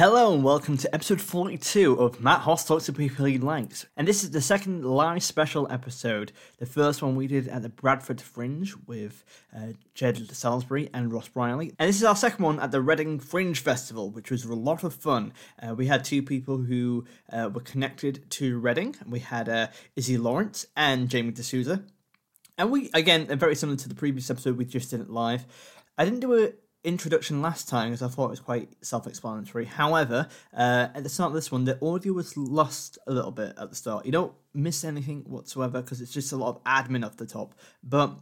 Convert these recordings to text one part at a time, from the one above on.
Hello and welcome to episode 42 of Matt Hoss Talks to People He Likes. And this is the second live special episode. The first one we did at the Bradford Fringe with uh, Jed Salisbury and Ross Briley. And this is our second one at the Reading Fringe Festival, which was a lot of fun. Uh, we had two people who uh, were connected to Reading. We had uh, Izzy Lawrence and Jamie D'Souza. And we, again, very similar to the previous episode we just did it live. I didn't do a introduction last time because I thought it was quite self-explanatory. However, uh, at the start of this one, the audio was lost a little bit at the start. You don't miss anything whatsoever because it's just a lot of admin off the top, but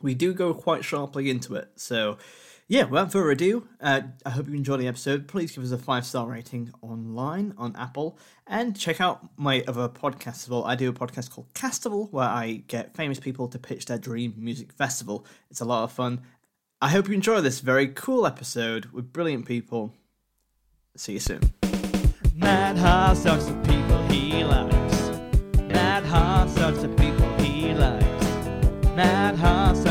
we do go quite sharply into it. So, yeah, without further ado, uh, I hope you enjoyed the episode. Please give us a five star rating online on Apple and check out my other podcast as well. I do a podcast called Castival where I get famous people to pitch their dream music festival. It's a lot of fun I hope you enjoy this very cool episode with brilliant people. See you soon. Matt Hoss talks to people he likes. Matt Hoss talks to people he likes. Matt Hoss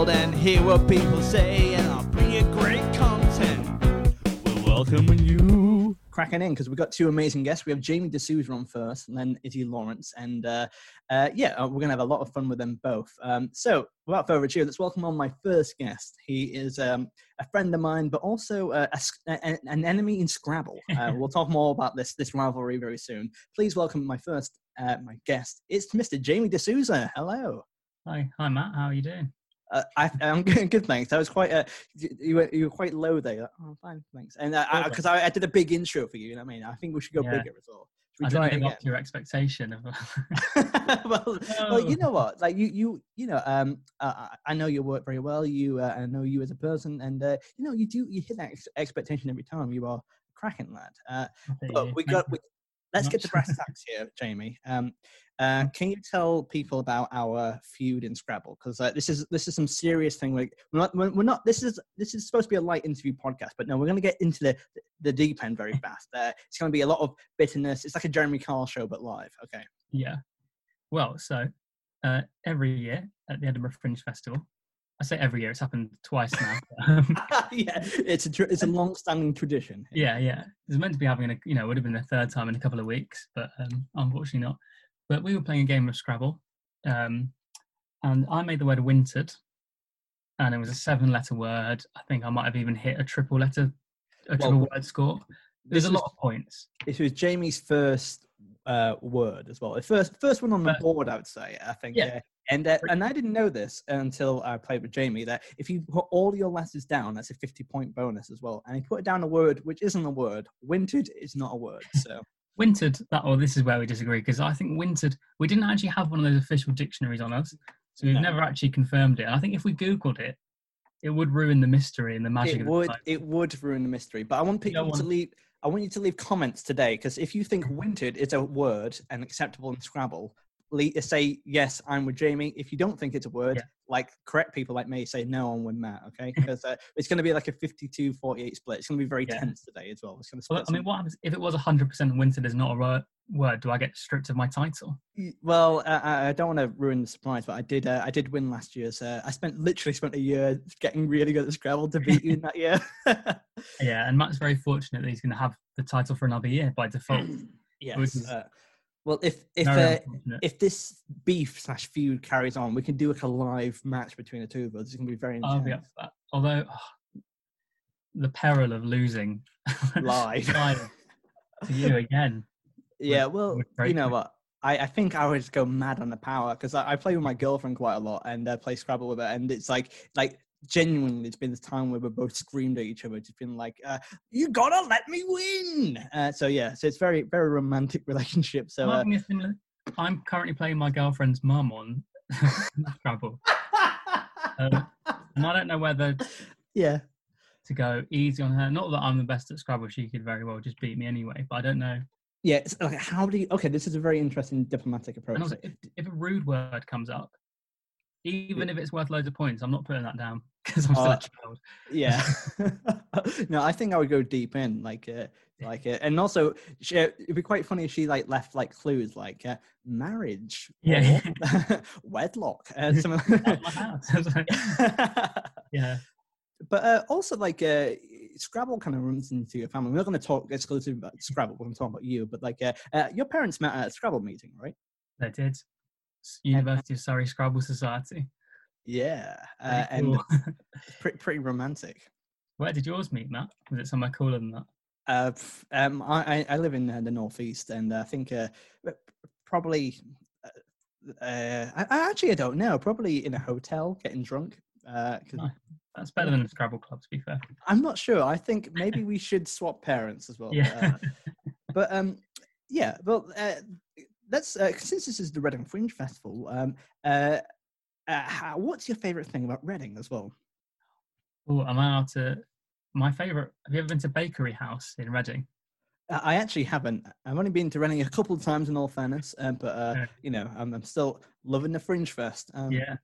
world and hear what people say. And I'll bring you great content. We're welcoming you. Cracking in because we've got two amazing guests. We have Jamie D'Souza on first, and then Izzy Lawrence, and uh, uh, yeah, uh, we're gonna have a lot of fun with them both. Um, so, without further ado, let's welcome on my first guest. He is um, a friend of mine, but also uh, a, a, an enemy in Scrabble. Uh, we'll talk more about this this rivalry very soon. Please welcome my first uh, my guest. It's Mr. Jamie D'Souza. Hello. Hi, hi Matt. How are you doing? Uh, I, I'm good, thanks. I was quite, uh, you were you were quite low there. Like, oh, fine, thanks. And because uh, I, I, I, did a big intro for you, you know what I mean? I think we should go yeah. bigger as well. I didn't live up to your expectation of. well, well, you know what? Like you, you, you know, um, I know your work very well. You, uh, I know you as a person, and uh, you know, you do you hit that ex- expectation every time. You are a cracking lad. Uh, but we got, we, let's get to brass tacks here, Jamie. Um, uh, can you tell people about our feud in Scrabble? Because uh, this is this is some serious thing. Like we're not, we're not. This is this is supposed to be a light interview podcast, but no, we're going to get into the the deep end very fast. Uh, it's going to be a lot of bitterness. It's like a Jeremy Kyle show, but live. Okay. Yeah. Well, so uh, every year at the Edinburgh Fringe Festival, I say every year. It's happened twice now. yeah, it's a it's a long-standing tradition. Yeah, yeah. It's meant to be having a you know would have been the third time in a couple of weeks, but um, unfortunately not. But we were playing a game of Scrabble, um, and I made the word wintered, and it was a seven-letter word. I think I might have even hit a triple letter, a triple well, word score. There's a lot of points. It was Jamie's first uh, word as well. The first first one on the board, I would say. I think. Yeah. yeah. And uh, and I didn't know this until I played with Jamie that if you put all your letters down, that's a fifty point bonus as well. And he put down a word which isn't a word. Wintered is not a word. So wintered that or this is where we disagree because I think wintered we didn't actually have one of those official dictionaries on us, so we've no. never actually confirmed it. I think if we googled it, it would ruin the mystery and the magic. It would. It would ruin the mystery. But I want people to leave. I want you to leave comments today because if you think wintered is a word and acceptable in Scrabble, say yes, I'm with Jamie. If you don't think it's a word, yeah. like correct people like me, say no, I'm with Matt. Okay, because uh, it's going to be like a 52-48 split. It's going to be very yeah. tense today as well. It's going to. Well, I mean, what happens if it was 100% wintered is not a word? Do I get stripped of my title? Well, uh, I don't want to ruin the surprise, but I did. Uh, I did win last year. So I spent literally spent a year getting really good at Scrabble to beat you in that year. yeah, and Matt's very fortunate that he's going to have the title for another year by default. yes. Uh, well, if if uh, if this beef slash feud carries on, we can do like a live match between the two of us. It's gonna be very intense. I'll be up for that. Although oh, the peril of losing live to you again. Yeah, well, you know what? I, I think I would go mad on the power because I, I play with my girlfriend quite a lot and uh, play Scrabble with her, and it's like like genuinely it's been this time where we're both screamed at each other it's been like uh, you gotta let me win! Uh, so yeah so it's very very romantic relationship so uh, i'm currently playing my girlfriend's mum on scrabble. Um, and i don't know whether yeah. to go easy on her not that i'm the best at scrabble she could very well just beat me anyway but i don't know. Yeah like how do you okay this is a very interesting diplomatic approach. also, if, if a rude word comes up even if it's worth loads of points, I'm not putting that down because I'm still Uh, a child. Yeah. no, I think I would go deep in, like, uh, like, uh, and also she, it'd be quite funny if she like left like clues, like uh, marriage, Yeah. wedlock, uh, something. Of my house. I was like, yeah, but uh, also like uh, Scrabble kind of runs into your family. We're not going to talk exclusively about Scrabble. We're going to talk about you, but like uh, uh, your parents met at a Scrabble meeting, right? they did. University of Surrey Scrabble Society. Yeah, uh, and pretty, pretty romantic. Where did yours meet, Matt? Was it somewhere cooler than that? Uh, um, I, I live in uh, the northeast, and I think uh, probably. Uh, I, I actually I don't know. Probably in a hotel, getting drunk. Uh. That's better than a Scrabble club, to be fair. I'm not sure. I think maybe we should swap parents as well. Yeah. Uh, but um, yeah. Well, uh, let's uh, since this is the Reading Fringe Festival. Um, uh, uh, how, what's your favorite thing about Reading as well? Oh, am I out to my favourite? Have you ever been to Bakery House in Reading? Uh, I actually haven't. I've only been to Reading a couple of times in all fairness, uh, but uh, Yeah. you know, I'm, I'm still loving the Fringe Fest. Um, Yeah,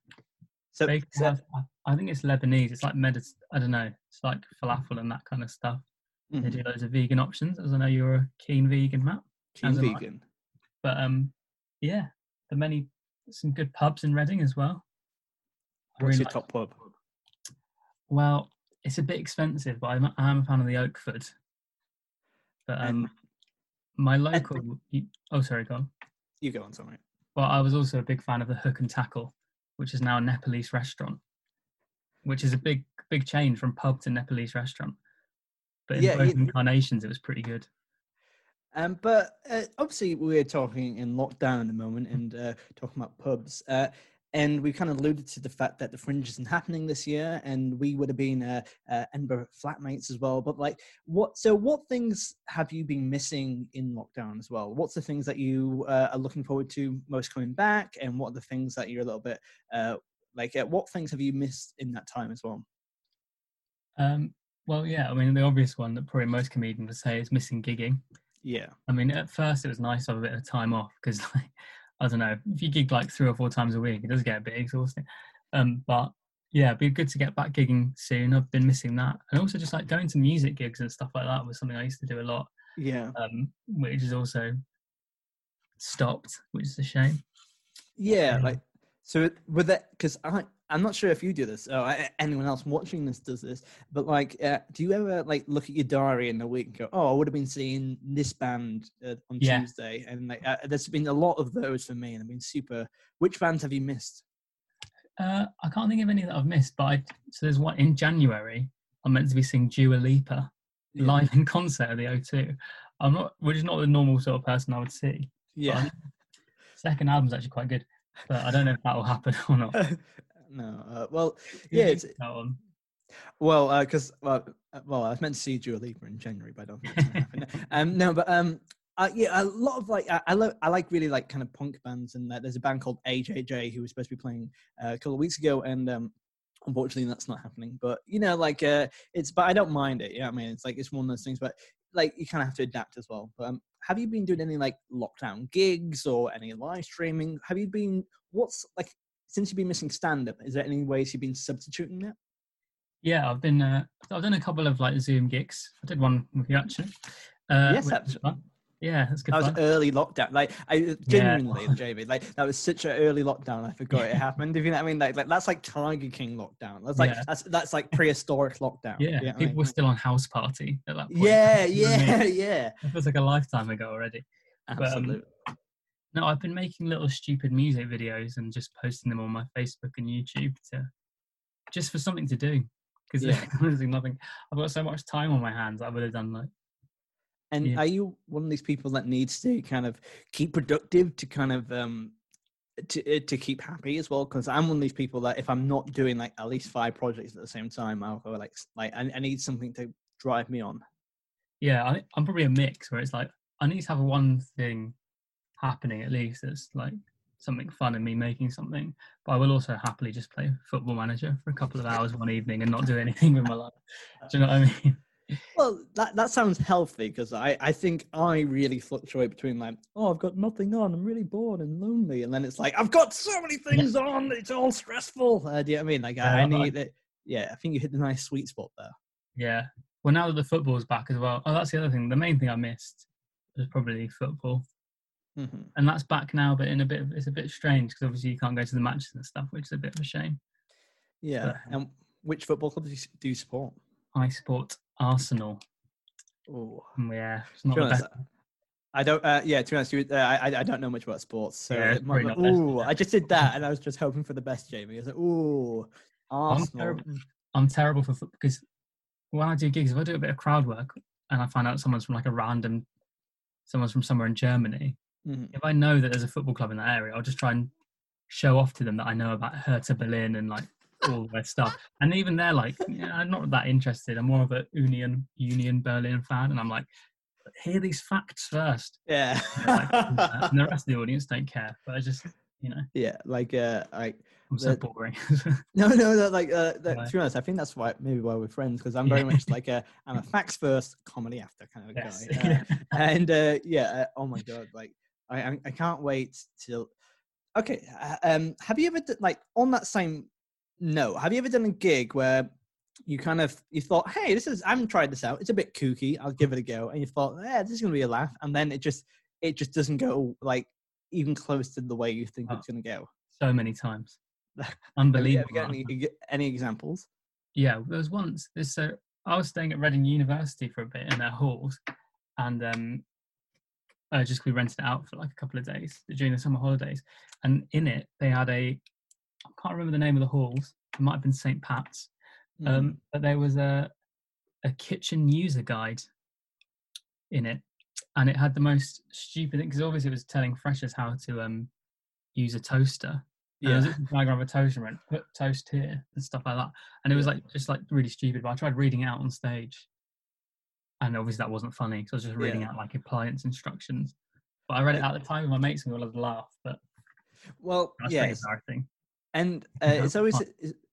So, Bakery House. I- think it's Lebanese. It's like medis. I don't know. It's like falafel and that kind of stuff. They mhm, do loads of vegan options, as I know you're a keen vegan, Matt. keen as am I. vegan. But um, yeah, the many some good pubs in Reading as well. I What's really your like- top pub? Well, it's a bit expensive, but I'm, I am a fan of the Oakford. But um, And- my local. you- oh, sorry, go on. You go on, sorry. Well, I was also a big fan of the Hook and Tackle, which is now a Nepalese restaurant, which is a big, big change from pub to Nepalese restaurant. But in Yeah, both incarnations, it was pretty good. Um, but uh, obviously, we're talking in lockdown at the moment and uh, talking about pubs. Uh, and we kind of alluded to the fact that the fringe isn't happening this year, and we would have been uh, uh, Edinburgh flatmates as well. But like, what? So, what things have you been missing in lockdown as well? What's the things that you uh, are looking forward to most coming back, and what are the things that you're a little bit uh, like? Uh, what things have you missed in that time as well? Um, well, yeah, I mean, the obvious one that probably most comedians would say is missing gigging. Yeah, I mean, at first it was nice to have a bit of time off because, like, I don't know, if you gig like three or four times a week, it does get a bit exhausting. Um, but yeah, it'd be good to get back gigging soon. I've been missing that, and also just like going to music gigs and stuff like that was something I used to do a lot, yeah, um, which is also stopped, which is a shame. yeah. Um, Like, so with that, because I I'm not sure if you do this or anyone else watching this does this, but like, uh, do you ever like look at your diary in the week and go, "Oh, I would have been seeing this band uh, on Yeah. Tuesday," and like, uh, there's been a lot of those for me, and I've been super. Which bands have you missed? Uh, I can't think of any that I've missed, but I, so there's one in January. I'm meant to be seeing Dua Lipa Yeah. live in concert at the O2. I'm not, which is not the normal sort of person I would see. Yeah. Second album's actually quite good, but I don't know if that will happen or not. no. Uh, well, yeah. It's, that one? well, because well, uh, well, I was meant to see Dua Lipa in January, but I don't think it's gonna happen. um, no, but um, uh, yeah, a lot of like I, I, lo- I like really like kind of punk bands, and uh, there's a band called AJJ who was supposed to be playing uh, a couple of weeks ago, and um, unfortunately that's not happening. But you know, like uh, it's but I don't mind it. Yeah, I mean, it's like it's one of those things, but like you kind of have to adapt as well. But um, have you been doing any like lockdown gigs or any live streaming? Have you been what's like since you've been missing stand up? Is there any ways you've been substituting that? Yeah, I've been. Uh, I've done a couple of like Zoom gigs. I did one with you actually. Uh, Yes, that's- fun. Yeah, that's good That was early lockdown. Like I genuinely, Jamie, like that was such an early lockdown. I forgot it happened. If you know what I mean, like, like that's like Tiger King lockdown. That's like Yeah. that's that's like prehistoric lockdown. yeah, you know what I people mean? were still on house party at that point. Yeah, You know what I mean? yeah, yeah. It feels like a lifetime ago already. um, Absolutely. No, I've been making little stupid music videos and just posting them on my Facebook and YouTube to just for something to do. Because Yeah. honestly, nothing. I've got so much time on my hands. I would have done like and yeah. are you one of these people that needs to kind of keep productive to kind of um to uh, to keep happy as well? Because I'm one of these people that if I'm not doing like at least five projects at the same time, I'll go like like I, I need something to drive me on. yeah. I, I'm probably a mix where it's like I need to have one thing happening at least It's like something fun and me making something. But I will also happily just play Football Manager for a couple of hours one evening and not do anything with my life. Do you know what I mean? Well, that, that sounds healthy because I, I think I really fluctuate between like, oh, I've got nothing on, I'm really bored and lonely, and then it's like, I've got so many things on, it's all stressful. Uh, do you know what I mean? Like, I, I need it. Yeah, I think you hit the nice sweet spot there. Yeah. Well, now that the football's back as well. Oh, that's the other thing. The main thing I missed was probably football, hmm and that's back now. But in a bit, of, it's a bit strange because obviously you can't go to the matches and stuff, which is a bit of a shame. Yeah. But- And which football club do you, do you support? I support Arsenal. Oh, Yeah, it's not the honest, best. I don't. Uh, yeah, to be honest, you- uh, I I don't know much about sports, so Yeah, might probably not- not best, ooh. I just did that, and I was just hoping for the best, Jamie. I was like, ooh, I'm Arsenal. terrible, I'm terrible for because when I do gigs, if I do a bit of crowd work and I find out someone's from like a random, someone's from somewhere in Germany, Mhm. if I know that there's a football club in that area, I'll just try and show off to them that I know about Hertha Berlin and like all their stuff. And even they're like, yeah, I'm not that interested. I'm more of a Union Union Berlin fan, and I'm like, hear these facts first. Yeah. And, like, and the rest of the audience don't care. But I just, you know, yeah, like uh, I I'm so boring. no, no, no. Like, uh, that, Right. to be honest, I think that's why maybe why we're friends because I'm very much like a I'm a facts first, comedy after kind of a yes. guy. Uh, and uh, yeah, uh, oh my god, like I I, can't wait till. Okay, uh, um, have you ever d- like on that same note? Have you ever done a gig where you kind of you thought, hey, this is I haven't tried this out. It's a bit kooky. I'll give it a go, and you thought, yeah, this is gonna be a laugh, and then it just it just doesn't go like even close to the way you think Oh. it's gonna go. so many times. Have you- Unbelievable. Have you any, any examples? Yeah, there was once. This, so I was staying at Reading University for a bit in their halls, and um, uh, just we rented it out for like a couple of days during the summer holidays. And in it, they had a I can't remember the name of the halls. It might have been St. Pat's, Mm. um, but there was a a kitchen user guide in it, and it had the most stupid thing because obviously it was telling freshers how to um use a toaster. And there was yeah. a diagram of a toaster and went, put toast here and stuff like that. And it was like just like really stupid. But I tried reading it out on stage, and obviously that wasn't funny. So I was just reading Yeah. out like appliance instructions. But I read it at the time with my mates and we all had a laugh. But Well, yes, embarrassing. and uh, it's always.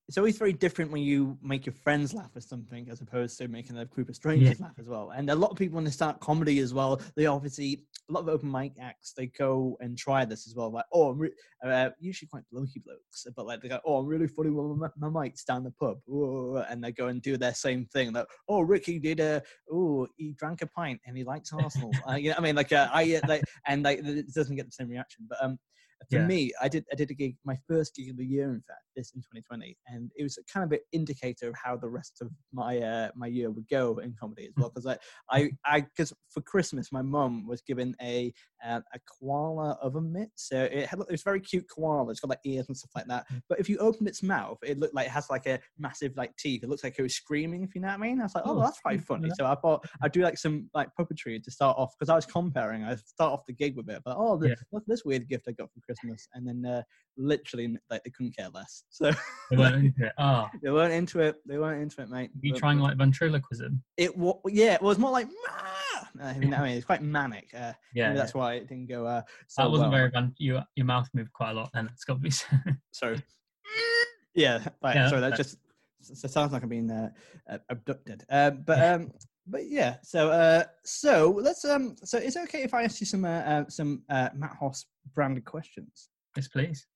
It's always very different when you make your friends laugh at something as opposed to making a group of strangers laugh as well. And a lot of people when they start comedy as well, they obviously a lot of open mic acts they go and try this as well. Like, oh, I'm re- uh, usually quite blokey blokes, but like they go, oh, I'm really funny with my, my mates down the pub, Ooh, and they go and do their same thing. Like, oh, Ricky did a, oh, he drank a pint and he likes Arsenal. uh, you know, what I mean, like, uh, I uh, like, and like it doesn't get the same reaction, but um for Yeah. me, I did I did a gig, my first gig of the year, in fact, this in 2020, and it was kind of an indicator of how the rest of my uh, my year would go in comedy as well. Because I I I because for Christmas, my mum was given a uh, a koala oven mitt, so it had it was very cute koala. It's got like ears and stuff like that. But if you opened its mouth, it looked like it has like a massive like teeth. It looks like it was screaming. If you know what I mean. I was like, oh, Oh, that's quite funny. So I thought I'd do like some like puppetry to start off because I was comparing. I start off the gig with it, but oh, the, Yeah. look this weird gift I got for Christmas, and then uh, literally like they couldn't care less. So They weren't into it. Oh, they weren't into it. They weren't into it, mate. you But- trying like ventriloquism? it? wa- Yeah, it was more like. Uh, I mean, it's quite manic. Uh, Yeah, that's why it didn't go. Uh, so that wasn't well. very. You, your mouth moved quite a lot. Then it's got to be. So, yeah, like, Yeah, sorry, that just s- s- sounds like I'm being uh, uh, abducted. Uh, but um, but yeah, so uh, so let's um, so is it okay if I ask you some uh, uh some uh, Matt Hoss branded questions? yes, please.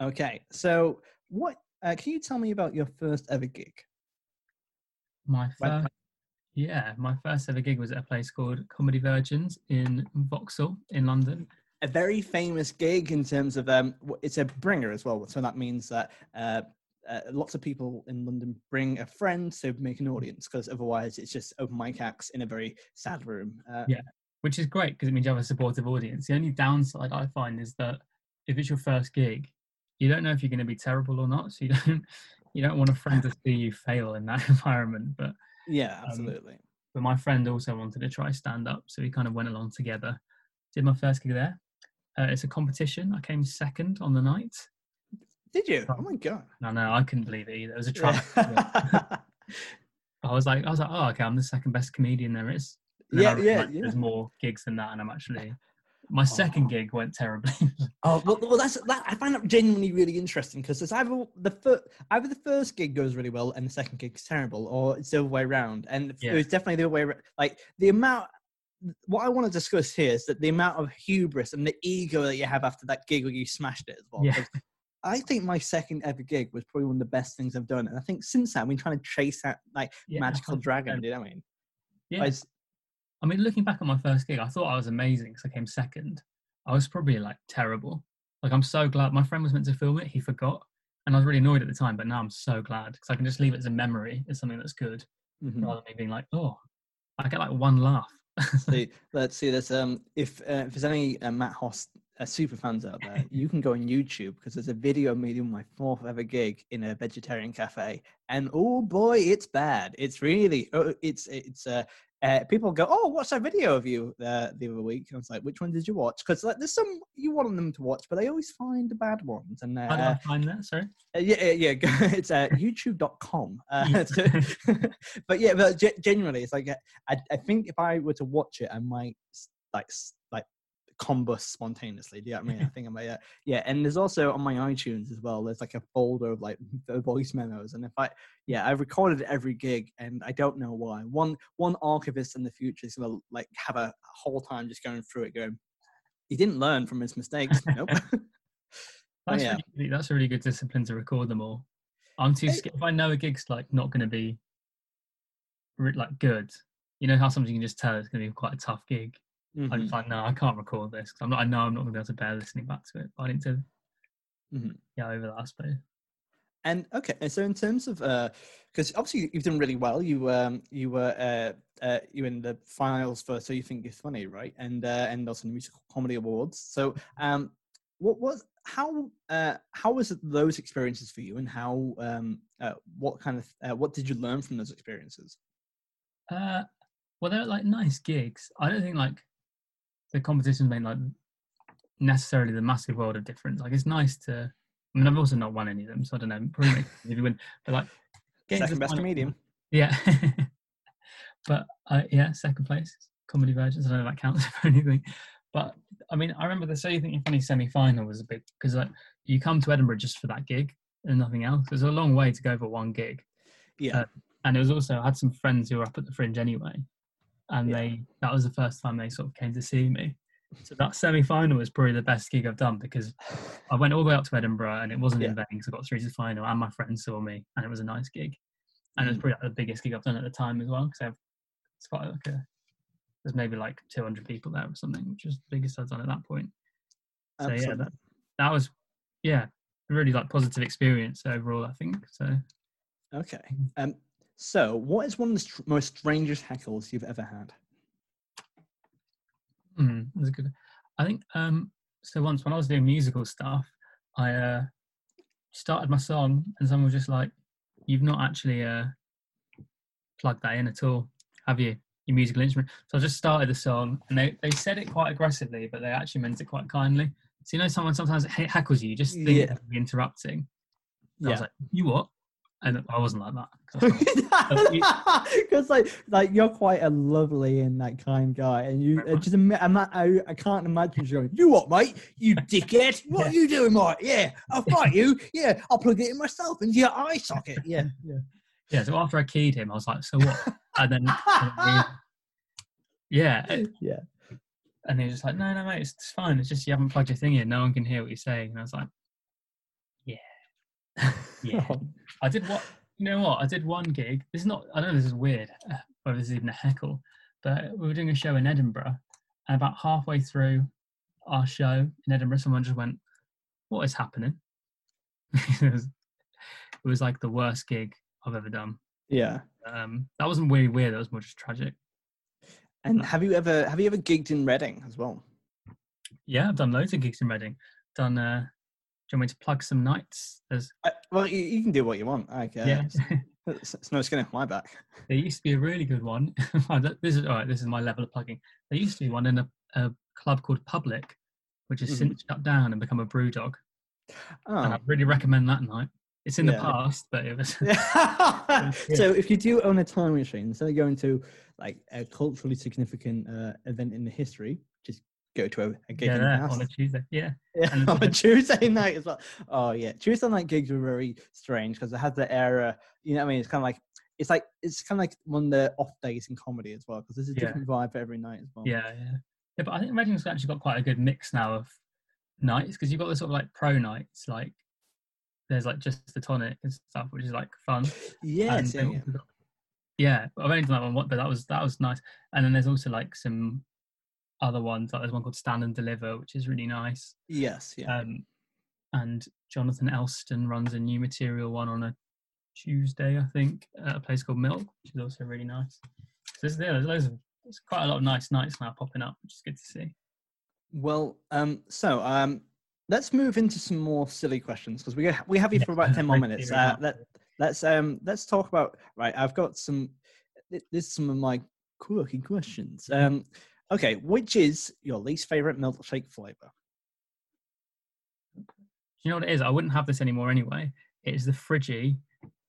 Okay, so what uh, can you tell me about your first ever gig? My first, yeah, my first ever gig was at a place called Comedy Virgins in Vauxhall in London. a very famous gig in terms of um it's a bringer as well so that means that uh, uh lots of people in london bring a friend to make an audience because otherwise it's just open mic acts in a very sad room uh, Yeah. which is great because it means you have a supportive audience. The only downside I find is that if it's your first gig, you don't know if you're going to be terrible or not. So you don't you don't want a friend to see you fail in that environment. But yeah Um, absolutely but my friend also wanted to try stand up, so we kind of went along together. Did my first gig there. Uh, it's a competition. I came second on the night. Did you oh my god No, no, I couldn't believe it either. It was a trial. I was like, I was like, oh, okay, I'm the second best comedian there is. Yeah yeah yeah There's more gigs than that, and I'm actually My second gig went terribly. Oh well, well that's that. I find that genuinely really interesting because it's either the fir- either the first gig goes really well and the second gig's terrible, or it's the other way around. And Yeah. it was definitely the other way. Like the amount. What I want to discuss here is that the amount of hubris and the ego that you have after that gig where you smashed it as well. Yeah. I think my second ever gig was probably one of the best things I've done, and I think since then I've been trying to chase that like Yeah, magical dragon. Do you know what I mean? Yeah. I s- I mean, looking back on my first gig, I thought I was amazing because I came second. I was probably like terrible. Like, I'm so glad my friend was meant to film it. He forgot. And I was really annoyed at the time, but now I'm so glad because I can just leave it as a memory, as something that's good, Mhm. rather than me being like, oh, I get like one laugh. see, let's see. There's um, if uh, if there's any uh, Matt Hoss uh, super fans out there, you can go on YouTube because there's a video of me doing my fourth ever gig in a vegetarian cafe, and oh boy, it's bad. It's really, uh, it's it's uh, uh, people go, oh, what's that video of you uh, the other week? And I was like, which one did you watch? Because like, there's some you want them to watch, but they always find the bad ones. And How do uh, I find that? Sorry. uh, yeah, yeah. It's uh, YouTube.com. Uh, but yeah, but genuinely, it's like uh, I, I think if I were to watch it, I might s- like s- like combust spontaneously. Do you know what I mean? I think I might. Uh, yeah, and there's also on my iTunes as well. There's like a folder of like voice memos, and if I yeah, I've recorded every gig, and I don't know why. One one archivist in the future is gonna like have a whole time just going through it, going. He didn't learn from his mistakes. Nope. That's, yeah. really, that's a really good discipline to record them all. I'm too scared. If I know a gig's like not going to be like good, you know how something you can just tell it's going to be quite a tough gig. I'm Mhm. just like, no, I can't record this. 'cause I'm not. I know I'm not going to be able to bear listening back to it. I need to Mhm. get over that. I suppose. And okay, and so in terms of because obviously you've done really well. You um you were uh, uh you were in the finals for So You Think You're Funny, right? And uh, and also the musical comedy awards. So um what was how uh how was it those experiences for you, and how um uh, what kind of uh, what did you learn from those experiences? Uh, well, they're like nice gigs. I don't think like the competitions made like necessarily the massive world of difference. Like it's nice to. I mean, I've also not won any of them, so I don't know. Probably if you win, but like Second best comedian. Yeah, but uh, yeah, second place Comedy Virgins. I don't know if that counts for anything. But I mean, I remember the So You Think You're Funny semi final was a big because like you come to Edinburgh just for that gig and nothing else. There's a long way to go for one gig Yeah. Uh, and it was also I had some friends who were up at the Fringe anyway, and Yeah. they that was the first time they sort of came to see me. So that semi final was probably the best gig I've done because I went all the way up to Edinburgh and it wasn't in Yeah. vain. So I got through to the final and my friends saw me and it was a nice gig, and it was Mhm. probably like the biggest gig I've done at the time as well because it's quite like a there's maybe like 200 people there or something, which is the biggest I've done at that point. So yeah, that, that was yeah really like positive experience overall. I think so. Okay. Um. So, what is one of the str- most strangest heckles you've ever had? Mm, that's a good. I think um, so. Once when I was doing musical stuff, I uh, started my song, and someone was just like, "You've not actually uh, plugged that in at all, have you? Your musical instrument." So I just started the song, and they they said it quite aggressively, but they actually meant it quite kindly. So you know, someone sometimes he- heckles you, you just think Yeah. they're interrupting. And I was like, "You what?" And I wasn't like that. 'cause because like like you're quite a lovely and that kind guy, and you uh, just I'm not, I, I can't imagine you going, "You what, mate? You dickhead! What Yeah. are you doing, mate? Yeah, I'll fight you. Yeah, I'll plug it in myself into your eye socket. Yeah, yeah." yeah. So after I keyed him, I was like, "So what?" And then and yeah, it- Yeah. And he was just like, no, no, mate, it's, it's fine. It's just you haven't plugged your thing in. No one can hear what you're saying. And I was like, Yeah. I did what? You know what? I did one gig. This is not. I know this is weird. Whether this is even a heckle, but we were doing a show in Edinburgh, and about halfway through our show in Edinburgh, someone just went, "What is happening?" it, was, it was like the worst gig I've ever done. yeah. Um, that wasn't really weird. That was more just tragic. And have you ever have you ever gigged in Reading as well? Yeah, I've done loads of gigs in Reading. Done. Uh, do you want me to plug some nights? There's Uh, well, you, you can do what you want. Like, uh, yeah. it's, it's no skin off my back. There used to be a really good one. This is all right. This is my level of plugging. There used to be one in a, a club called Public, which has Mhm. since shut down and become a brew dog. Oh. And Oh. I really recommend that night. It's in the past, but it was so if you do own a time machine, instead of going to like a culturally significant uh, event in the history, go to a, a gig Yeah, on a Tuesday. Yeah. Yeah, And- on a Tuesday night as well. Oh yeah, Tuesday night gigs were very strange because it had the era. You know what I mean? It's kind of like it's like it's kind of like one of the off days in comedy as well because there's a Yeah. different vibe for every night as well. Yeah, yeah. Yeah, but I think Reading's actually got quite a good mix now of nights because you've got the sort of like pro nights, like there's like just the tonic and stuff, which is like fun. Yes, yeah, yeah. yeah, I've only done that one, but that was that was nice. And then there's also like some other ones. Like there's one called Stand and Deliver, which is really nice. Yes, yeah. Um, and Jonathan Elston runs a new material one on a Tuesday, I think, at a place called Milk, which is also really nice. So there's, yeah, there's loads of there's quite a lot of nice nights now popping up, which is good to see. Well, um, so um, let's move into some more silly questions because we we have you for about ten more minutes. Uh, let let's um let's talk about right. I've got some. th- This is some of my quirky questions. Um, okay, which is your least favorite milkshake flavor? Do you know what it is? I wouldn't have this anymore anyway. It is the Friggy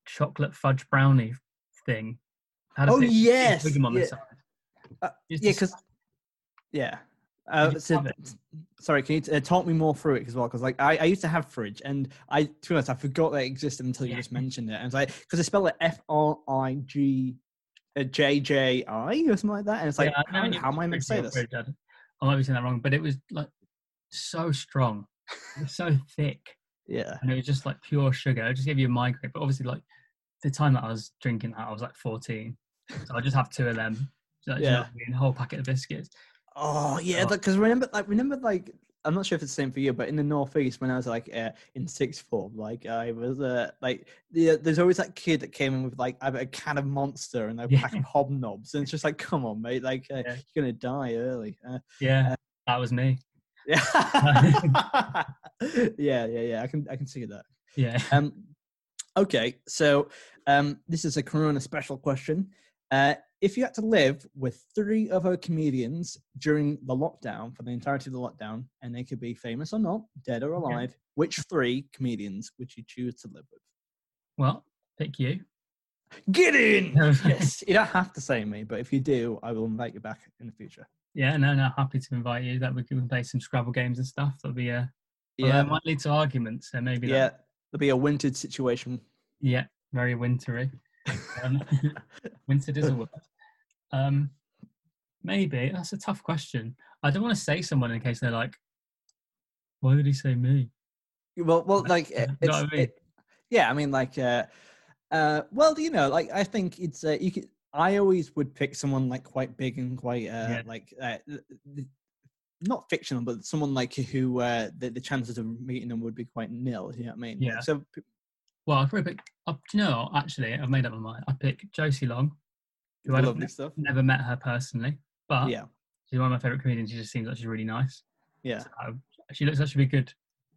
chocolate fudge brownie thing. Had a Oh, yes, Wiggum on the yeah. Uh, yeah, because yeah. Uh, so, sorry, can you uh, talk me more through it as well? Because like I, I used to have Frijj, and I to be honest, I forgot that it existed until you Yeah. just mentioned it. And it's like because I spell it F R I G uh, J J I or something like that, and it's like Yeah, how, you how am I meant to say this? I might be saying that wrong, but it was like so strong, so thick, Yeah, and it was just like pure sugar. It just gave you a migraine. But obviously, like the time that I was drinking that, I was like 14, so I just have two of them. So, you know Yeah. I mean? a whole packet of biscuits. Oh yeah, Oh. because remember, like remember, like I'm not sure if it's the same for you, but in the northeast when I was like uh, in sixth form, like I was uh, like the, there's always that kid that came in with like a can of Monster and a pack Yeah. of hobnobs, and it's just like, come on, mate, like uh, Yeah. you're gonna die early. Uh, Yeah, that was me. yeah, yeah, yeah, yeah. I can I can see that. Yeah. Um, okay, so um, this is a Corona special question. If you had to live with three other comedians during the lockdown for the entirety of the lockdown, and they could be famous or not, dead or Okay. alive, which three comedians would you choose to live with? Well, pick you. Get in! yes, you don't have to say me, but if you do, I will invite you back in the future. Yeah, no, no, happy to invite you. That we can play some Scrabble games and stuff. That'll be although Yeah, it might lead to arguments. So maybe yeah, that, there'll be a wintered situation. yeah, very wintry. Um, wintered is a word. Um, maybe that's a tough question. I don't want to say someone in case they're like, "Why did he say me?" Well, well, like yeah, uh, you know I mean? it- yeah, I mean, like, uh, uh, well, you know, like I think it's uh, you could. I always would pick someone like quite big and quite uh, Yeah. like uh, not fictional, but someone like who uh, the, the chances of meeting them would be quite nil. You know what I mean? Like, Yeah. So Well, I'd probably pick. Uh, do you know? what? Actually, I've made up my mind. I pick Josie Long. Who I don't lovely stuff. Never met her personally, but Yeah, she's one of my favorite comedians. She just seems like she's really nice. yeah, So, she looks like she'd be a good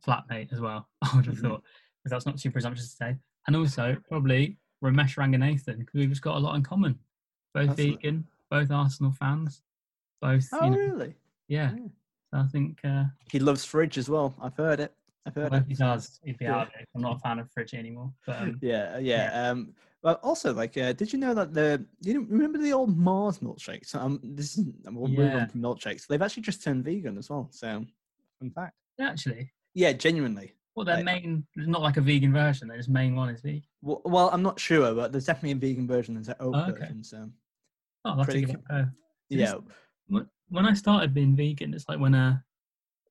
flatmate as well. I would have Mhm. thought, because that's not too presumptuous to say. And also probably Romesh Ranganathan, because we've just got a lot in common. Both Absolutely. vegan, both Arsenal fans, both Oh, you know, really? yeah. Yeah. So I think uh, He loves Frijj as well. I've heard it. I've heard well, if he does, he'd be Yeah. out it. I'm not a fan of Frijj anymore, but um, Yeah, yeah. Um, well, also, like, uh, did you know that the you know, remember the old Mars milkshakes? Um, this is we'll move on from milkshakes. They've actually just turned vegan as well. So, in fact. actually, Yeah, genuinely. well, their Like- main, not like a vegan version. Their main one is vegan. Well, well, I'm not sure, but there's definitely a vegan version. There's an oat Oh, okay. version. So, Oh, I'll have to give it a go. Yeah, When when I started being vegan, it's like when uh,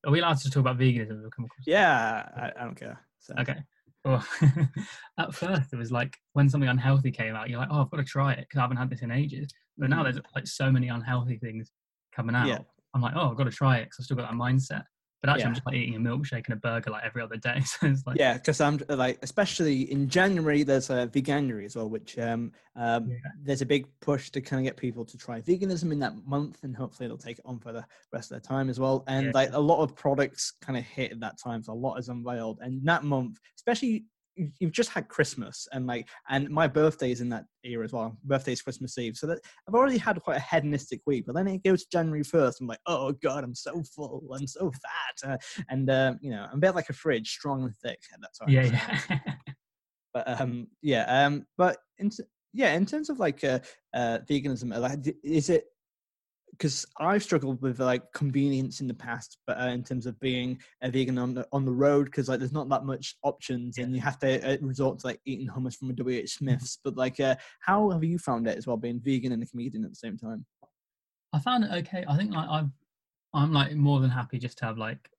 are we allowed to talk about veganism? We'll come across yeah. I, I don't care. So, Okay. Well, at first it was like when something unhealthy came out, you're like, oh, I've got to try it because I haven't had this in ages. But now there's like so many unhealthy things coming out. Mm-hmm. Yeah. I'm like, oh, I've got to try it because I've still got that mindset. But actually, I'm just like eating a milkshake and a burger like every other day. So it's like, yeah, because I'm like, especially in January, there's a veganuary as well, which um, um, Yeah. there's a big push to kind of get people to try veganism in that month, and hopefully it'll take it on for the rest of their time as well. And Yeah. like a lot of products kind of hit at that time, so a lot is unveiled. And that month, especially you've just had Christmas, and like, and my birthday is in that era as well. Birthday's Christmas Eve, so that I've already had quite a hedonistic week. But then it goes to January first, I'm like, oh god, I'm so full, I'm so fat, uh, and uh, you know, I'm a bit like a fridge, strong and thick at that time. yeah, yeah. but um yeah um but in yeah in terms of like uh, uh veganism like is it because I've struggled with like convenience in the past, but uh, in terms of being a vegan on the on the road, because like there's not that much options, and you have to uh, resort to like eating hummus from a WH Mm-hmm. Smith's. But like, uh, how have you found it as well, being vegan and a comedian at the same time? I found it okay. I think like I've I'm like more than happy just to have like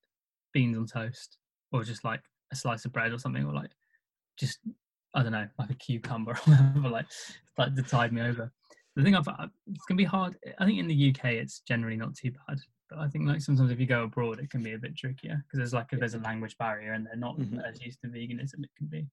beans on toast or just like a slice of bread or something or like just I don't know like a cucumber or whatever like like to tide me over. The thing I've uh, it's gonna be hard. I think in the UK it's generally not too bad, but I think like sometimes if you go abroad it can be a bit trickier because there's like if there's a language barrier and they're not Mhm. as used to veganism, it can be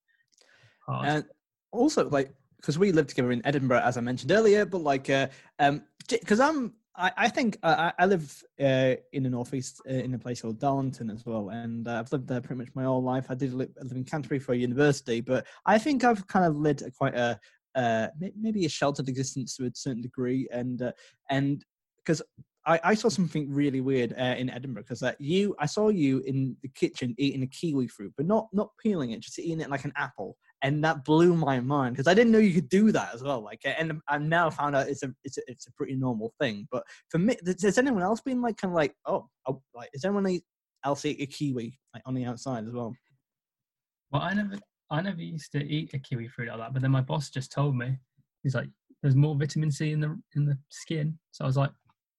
hard. And also, like, because we live together in Edinburgh, as I mentioned earlier, but like, uh, um, because I'm, I, I think uh, I, I live uh, in the northeast uh, in a place called Darlington as well, and uh, I've lived there pretty much my whole life. I did live, live in Canterbury for university, but I think I've kind of led a quite a uh, maybe a sheltered existence to a certain degree, and uh, and because. I, I saw something really weird uh, in Edinburgh because uh, you, I saw you in the kitchen eating a kiwi fruit, but not not peeling it, just eating it like an apple and that blew my mind because I didn't know you could do that as well. Like, and I now found out it's a it's a, it's a pretty normal thing. But for me, has, anyone else been like kind of like, oh, oh like is anyone else eat a kiwi like on the outside as well? Well, I never, I never used to eat a kiwi fruit like that. But then my boss just told me, he's like, "There's more vitamin C in the in the skin." So I was like,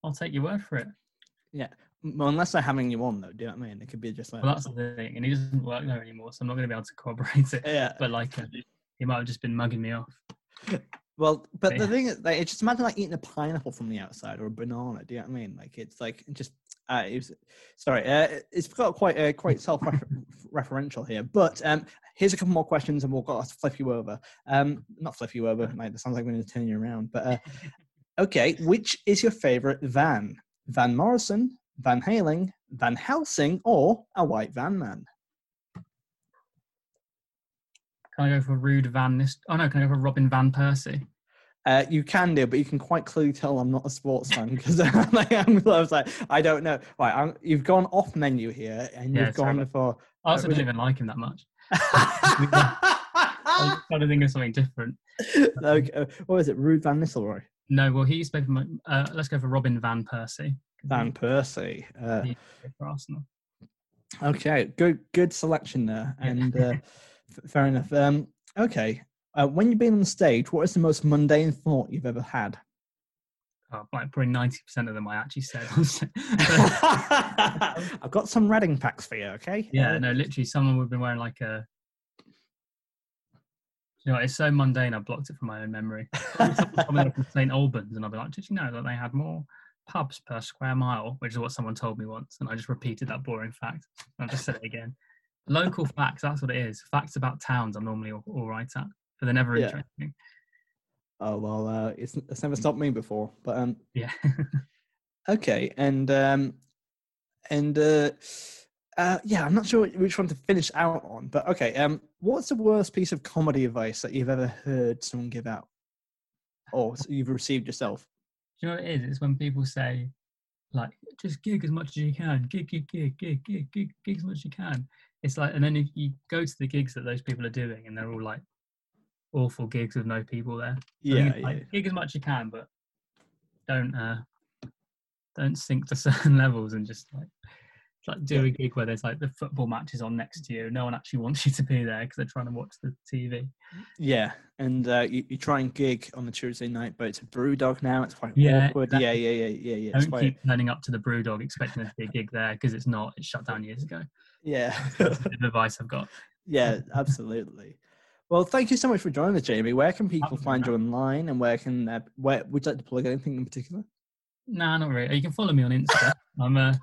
"I'll take your word for it." Yeah, well, unless they're having you on though, do you know what I mean? It could be just like, Well, that's the thing, and he doesn't work there anymore, so I'm not going to be able to corroborate it. yeah. But like, uh, he might have just been mugging me off. Well, but the thing is, like, it's just imagine like eating a pineapple from the outside or a banana. Do you know what I mean? Like, it's like just. Uh, it was, sorry, uh, it's got quite uh, quite self-referential here. But um, here's a couple more questions, and we'll go flip you over. Um, not flip you over. Like, that sounds like we're going to turn you around. But uh, okay, which is your favorite van? Van Morrison, Van Halen, Van Helsing, or a white van man? Can I go for a Ruud Van? Nis- oh no, can I go for Robin Van Persie? Uh, you can do, but you can quite clearly tell I'm not a sports fan because like, I'm, I was like, I don't know. Right, I'm, you've gone off menu here, and Yeah, you've gone for. I also don't even like him that much. I was trying to think of something different. okay, uh, what it? Ruud Van Nistelrooy, No, well, he's played for. My, uh, let's go for Robin Van Persie. Van Persie. Uh, for Arsenal. okay, good, good selection there, and uh, f- fair enough. Um, okay, uh, when you've been on stage, what is the most mundane thought you've ever had? Oh, like probably ninety percent of them I actually said. I've got some Reading packs for you. Okay. yeah, Uh, no, literally, someone would have been wearing like a. You know, it's so mundane. I blocked it from my own memory. Probably someone told me they're from St Albans, and I'll be like, "Did you know that they had more pubs per square mile?" Which is what someone told me once, and I just repeated that boring fact. And I just said it again. Local facts. That's what it is. Facts about towns. I'm normally all, all right at, but they're never Yeah. interesting. Oh well, uh, it's, it's never stopped me before. But um, Yeah. okay, and um, and uh, uh, yeah, I'm not sure which one to finish out on. But okay, um, what's the worst piece of comedy advice that you've ever heard someone give out, or you've received yourself? Do you know what it is? It's when people say, like, just gig as much as you can, gig, gig, gig, gig, gig, gig, gig as much as you can. It's like, and then if you go to the gigs that those people are doing, and they're all like awful gigs with no people there. I think it's like, Gig as much as you can, but don't uh don't sink to certain levels and just like like do Yeah. a gig where there's like the football matches on next to you. No one actually wants you to be there because they're trying to watch the TV. yeah, and uh, you, you try and gig on the Tuesday night, but it's a brew dog now. It's quite Yeah, awkward. exactly. Yeah, yeah, yeah, yeah, yeah. Don't quite, keep turning up to the Brewdog expecting there to be a gig there because it's not. It's shut down years ago. yeah. That's the advice I've got. Yeah, absolutely. Well, thank you so much for joining us, Jamie. Where can people find you online, and where can uh, where would you like to plug anything in particular? Nah, not really. You can follow me on Insta. I'm uh,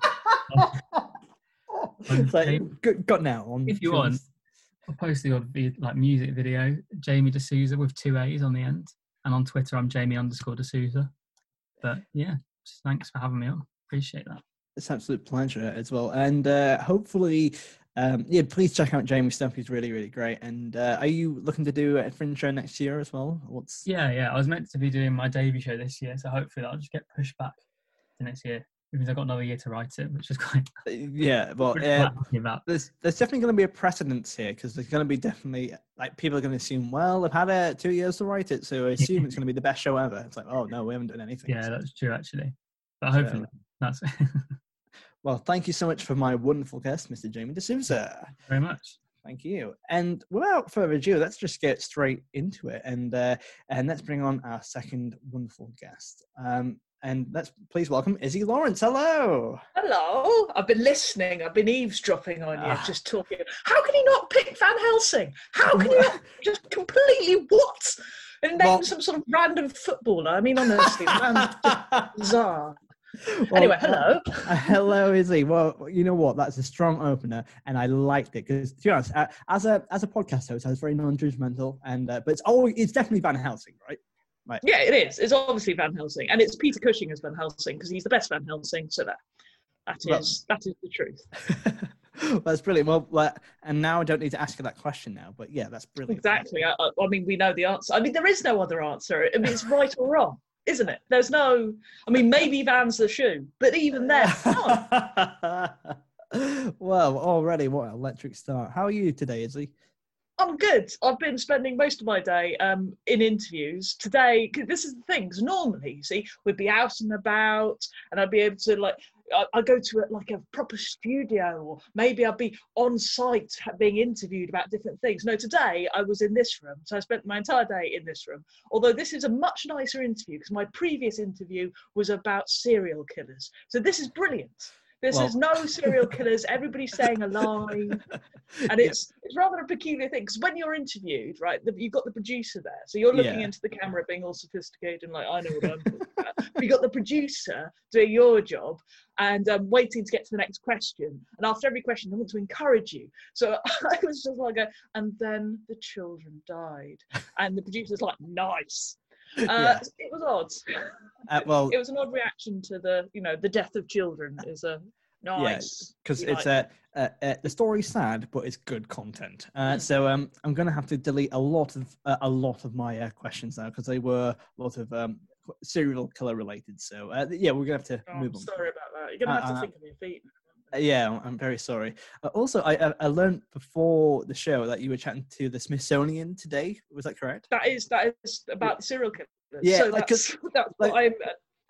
like, Jamie- got, got now on. if you want, I'll post the odd like music video. Jamie D'Souza with two A's on the end, and on Twitter I'm Jamie underscore D'Souza. But yeah, thanks for having me on. Appreciate that. It's an absolute pleasure as well. And uh, hopefully, um, yeah, please check out Jamie's stuff. He's really, really great. And uh, are you looking to do a fringe show next year as well? What's Yeah, yeah. I was meant to be doing my debut show this year, so hopefully that'll just get pushed back to next year. Because I've got another year to write it, which is quite, Uh, yeah, well, uh, there's there's definitely going to be a precedence here because there's going to be definitely like people are going to assume, well, they've had uh, two years to write it, so I assume it's going to be the best show ever. It's like, oh no, we haven't done anything. Yeah, so- that's true actually. But hopefully So- that's Well, thank you so much for my wonderful guest, Mr. Jamie D'Souza. very much. Thank you. And without further ado, let's just get straight into it, and uh, and let's bring on our second wonderful guest. Um, and let's please welcome Izzy Lawrence. Hello. Hello. I've been listening. I've been eavesdropping on you, Ah. just talking. How can he not pick Van Helsing? How can you not just completely what? And name Well- some sort of random footballer. I mean, honestly, the man's just bizarre. Well, Anyway, hello. Uh, hello, Iszi. Well, you know what? That's a strong opener, and I liked it because, to be honest, uh, as a as a podcast host, I was very non-judgmental, and uh, but it's always it's definitely Van Helsing, right? Right. Yeah, it is. It's obviously Van Helsing, and it's Peter Cushing as Van Helsing because he's the best Van Helsing. So that that is well, that is the truth. that's brilliant. Well, well, and now I don't need to ask you that question now, but yeah, that's brilliant. Exactly. I, I I mean, we know the answer. I mean, there is no other answer. I mean, it's right or wrong, isn't it? There's no. I mean, maybe Van's the shoe, but even then, no. well, already what an electric start. How are you today, Iszi? I'm good. I've been spending most of my day um, in interviews today. 'cause this is the thing. 'cause normally, you see, we'd be out and about, and I'd be able to like. I, go to a, like a proper studio, or maybe I'd be on site being interviewed about different things. No, today I was in this room, so I spent my entire day in this room. Although this is a much nicer interview because my previous interview was about serial killers. So this is brilliant. This Well- is no serial killers. Everybody's saying a lie and Yeah. it's it's rather a peculiar thing because when you're interviewed, right, the, you've got the producer there, so you're looking Yeah. into the camera, being all sophisticated and like I know what I'm talking about. But you got the producer doing your job and um, waiting to get to the next question. And after every question, they want to encourage you. So I was just like, a, and then the children died, and the producer's like, nice. Uh, Yeah. It was odd. Uh, well, It was an odd reaction to the, you know, the death of children. Is a nice. because it's like uh, uh, uh, the story's sad, but it's good content. Uh, so um, I'm gonna have to delete a lot of uh, a lot of my uh, questions now because they were a lot of um, serial killer related. So uh, yeah, we're gonna have to Oh, I'm move on. sorry about that. You're gonna have to think of your feet. Uh, Yeah, I'm- very sorry. Uh, also, I, I I learned before the show that you were chatting to the Smithsonian today. Was that correct? That is that is about serial killers. Yeah, so like, that's, that's like- what I'm.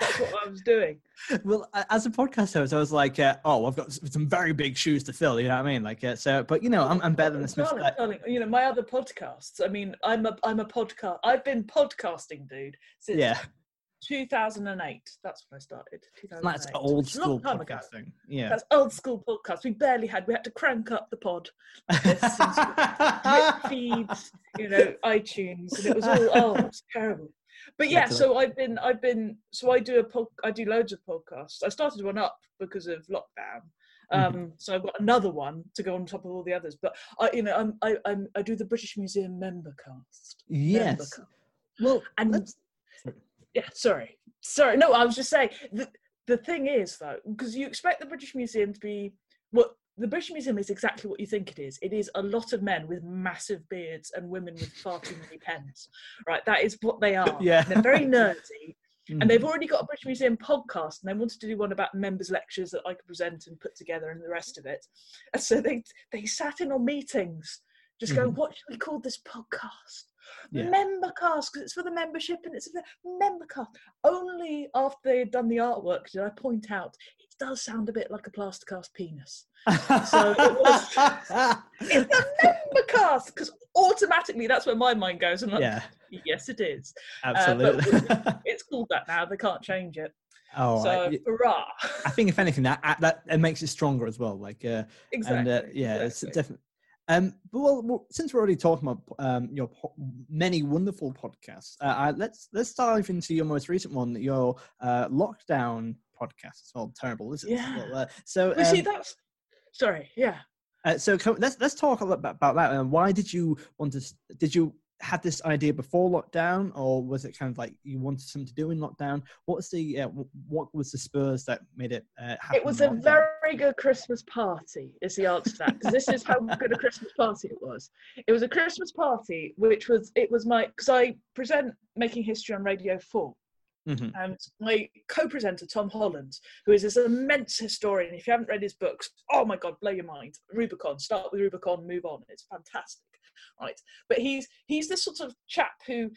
that's what I was doing. Well, as a podcast host, I was like, uh, "Oh, I've got some very big shoes to fill." You know what I mean? Like, uh, so, but you know, I'm, I'm better than the Smith. darling, uh, darling, you know my other podcasts. I mean, I'm a I'm a podcast. I've been podcasting, dude, since yeah, 2008. That's when I started. 2008. that's old school time ago. podcasting. Yeah. That's old school podcast. We barely had. We had to crank up the pod. Feeds, you know, iTunes, and it was all oh, terrible. But yeah, so I've been, I've been, so I do a pod, I do loads of podcasts. I started one up because of lockdown, um, Mhm. so I've got another one to go on top of all the others. But I, you know, I'm, I, I'm, I do the British Museum member cast. yes. Membercast. Well, And-. Yeah, sorry, sorry. No, I was just saying the the thing is though, because you expect the British Museum to be what the British Museum is exactly what you think it is. It is a lot of men with massive beards and women with far too many pens. Right, that is what they are. Yeah. they're very nerdy, and they've mm. already got a British Museum podcast, and they wanted to do one about members' lectures that I could present and put together, and the rest of it. And so they they sat in on meetings, just going, mm-hmm. "What should we call this podcast?" Yeah. Member cast because it's for the membership and it's for the member cast. Only after they had done the artwork did I point out it does sound a bit like a plaster cast penis. so it was- It's the member cast because automatically that's where my mind goes. And like, yeah, yes, it is. absolutely. It's called that now. They can't change it. oh, so I, hurrah! I think if anything, that that it makes it stronger as well. Like, uh, exactly. and uh, yeah, it's exactly. definitely. Um, but well, since we're already talking about um, your po- many wonderful podcasts, uh, uh, let's let's dive into your most recent one, your uh, lockdown podcast. It's all terrible, isn't it? Yeah. Well, uh, so, Well, see, um, that's sorry. Yeah. uh, so let's let's talk a little bit about that. And why did you want to? Did you had this idea before lockdown, or was it kind of like you wanted something to do in lockdown? What was the uh, what was the spurs that made it uh, happen? It was a lockdown? very good Christmas party, is the answer to that. Because this is how good a Christmas party it was. It was a Christmas party, which was, it was my, because I present Making History on Radio 4. Mhm. And my co presenter, Tom Holland, who is this immense historian, if you haven't read his books, oh my God, blow your mind. Rubicon, start with Rubicon, move on. It's fantastic. Right. But he's he's this sort of chap who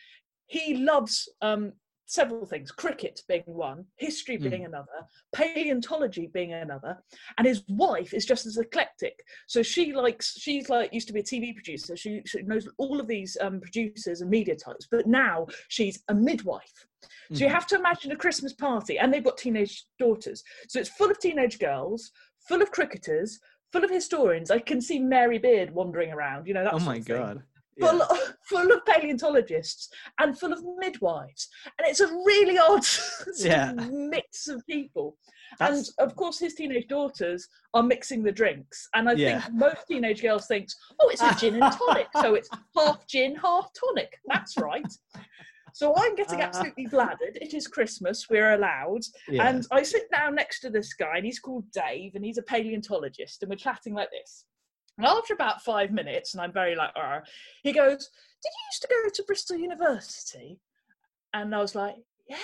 he loves um, several things cricket being one history Mm. being another paleontology being another and his wife is just as eclectic so she likes she's like used to be a tv producer she, she knows all of these um, producers and media types but now she's a midwife so you Mhm. have to imagine a christmas party and they've got teenage daughters so it's full of teenage girls full of cricketers full of historians i can see mary beard wandering around you know that Oh my god. full, Yeah. of, full of paleontologists and full of midwives. And it's a really odd Yeah. mix of people. That's- And of course, his teenage daughters are mixing the drinks. And I Yeah. think most teenage girls think, oh, it's a gin and tonic. so it's half gin, half tonic. That's right. So I'm getting Uh. absolutely bladdered. It is Christmas. We're allowed. yeah. And I sit down next to this guy, and he's called Dave, and he's a paleontologist, and we're chatting like this. And after about five minutes, and I'm very like, "Arr," he goes, Did you used to go to Bristol University? And I was like, Yeah.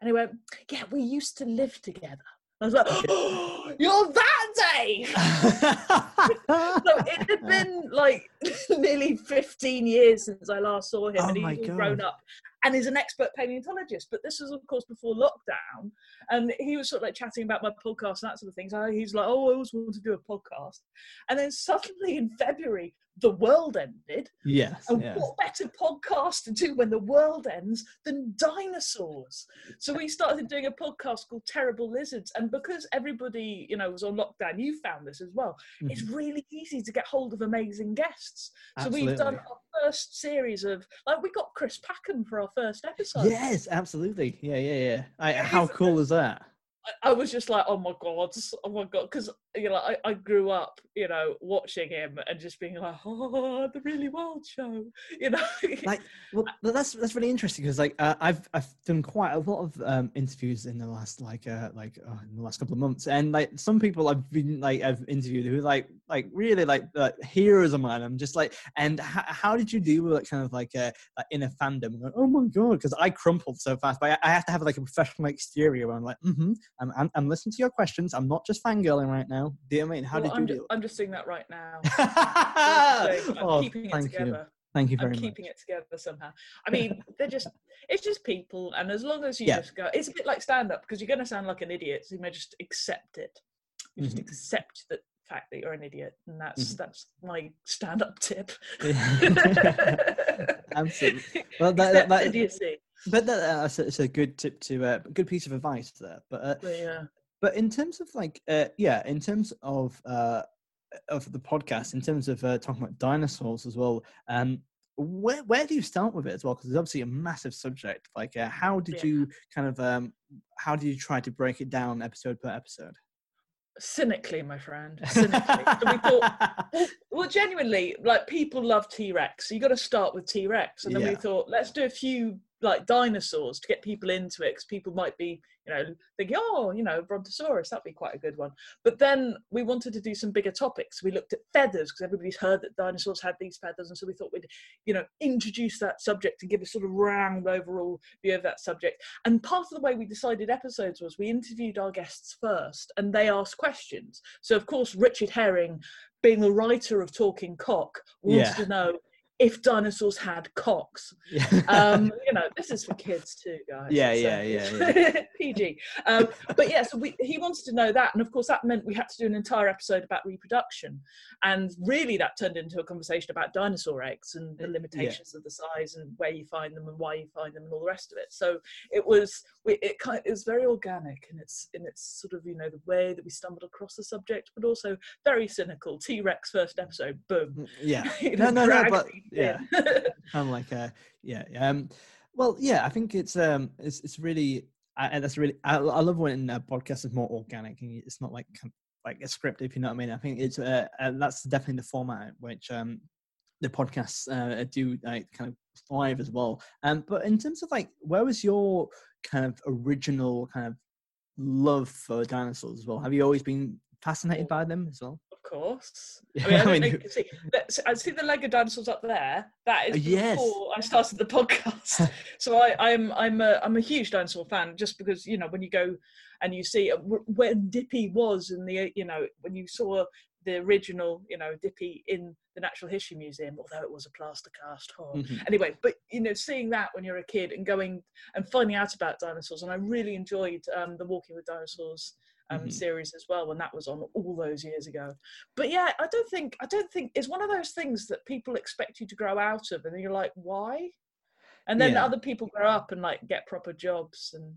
And he went, Yeah, we used to live together. I was like, oh, You're that So it had been like nearly 15 years since I last saw him, Oh and he's all grown up and is an expert paleontologist. But this was, of course, before lockdown, and he was sort of like chatting about my podcast and that sort of thing. So he's like, "Oh, I always wanted to do a podcast," and then suddenly in February, the world ended. yes. And Yeah. what better podcast to do when the world ends than dinosaurs? So we started doing a podcast called Terrible Lizards. And because everybody, you know, was on lockdown, you found this as well. It's Mhm. really easy to get hold of amazing guests. So we've done our first series of like we got Chris Packham for our first episode. Yes, absolutely. Yeah, yeah, yeah. I, how cool is that? I, I was just like, oh my god, oh my god, because you know I, I grew up, you know, watching him and just being like, oh, the really wild show, you know. Like, well, that's that's really interesting because like uh, I've I've done quite a lot of um, interviews in the last like uh, like uh, in the last couple of months, and like some people I've been like I've interviewed who like like really like uh, heroes of mine. I'm just like, and h- how did you deal with like kind of like uh, like in a fandom? Going, oh my god, because I crumpled so fast, but I, I have to have like a professional exterior where I'm like, mm-hmm, I'm, I'm I'm listening to your questions. I'm not just fangirling right now. Do you know what I mean? How Well, did you I'm, deal? ju- I'm just doing that right now. with I'm oh, keeping it thank you, together. thank you I'm very much. keeping it together somehow. I mean, they're just, it's just people. And as long as you Yeah. just go, it's a bit like stand up because you're going to sound like an idiot. So you may just accept it. You just Mhm. accept the fact that you're an idiot. And that's, Mhm. that's my stand up tip. Absolutely. Well, that- Accept that- idiocy. But that, uh, that's a, it's a good tip to uh, good piece of advice there. But uh, But yeah. But in terms of like uh, yeah, in terms of uh, of the podcast, in terms of uh, talking about dinosaurs as well, um, where where do you start with it as well? Because it's obviously a massive subject. Like, uh, how did Yeah. you kind of um, how did you try to break it down episode per episode? Cynically, my friend. Cynically. so we thought, well, well, genuinely, like people love T Rex, so you got to start with T Rex, and then we thought, let's do a few like dinosaurs to get people into it, because people might be, you know, thinking, oh, you know, Brontosaurus, that'd be quite a good one. But then we wanted to do some bigger topics. We looked at feathers because everybody's heard that dinosaurs had these feathers, and so we thought we'd, you know, introduce that subject and give a sort of round overall view of that subject. And part of the way we decided episodes was we interviewed our guests first, and they asked questions. So of course, Richard Herring, being the writer of Talking Cock, wanted Yeah. to know if dinosaurs had cocks. Um, you know, this is for kids too, guys. Yeah, It's, yeah, yeah, PG. Um, but yeah, so we, he wanted to know that, and of course that meant we had to do an entire episode about reproduction, and really that turned into a conversation about dinosaur eggs and the Uh, yeah. limitations of the size and where you find them and why you find them and all the rest of it. So it was we, it kind it was very organic in its in its sort of you know the way that we stumbled across the subject, but also very cynical. T Rex first episode, boom. yeah. You No, know, no, no, but yeah. kind of like uh yeah um well yeah i think it's um it's it's really I, that's really I, I love when a podcast is more organic and it's not like like a script if you know what i mean. I think it's uh, uh that's definitely the format which um the podcasts uh, do like kind of thrive as well. Um but in terms of like where was your kind of original kind of love for dinosaurs as well? Have you always been fascinated by them as well course. I mean, I, I mean, know, who- you can see, I see the Lego dinosaurs up there. That is Uh, yes. before I started the podcast. so I, I'm I'm a I'm a huge dinosaur fan just because you know when you go and you see uh, wh- where Dippy was in the you know when you saw the original, you know, Dippy in the Natural History Museum, although it was a plaster cast. Oh. Mhm. Anyway, but you know, seeing that when you're a kid and going and finding out about dinosaurs, and I really enjoyed um, the Walking with Dinosaurs um, Mhm. series as well when that was on all those years ago. But yeah, I don't think I don't think it's one of those things that people expect you to grow out of, and you're like, why? And then Yeah. other people grow up and like get proper jobs and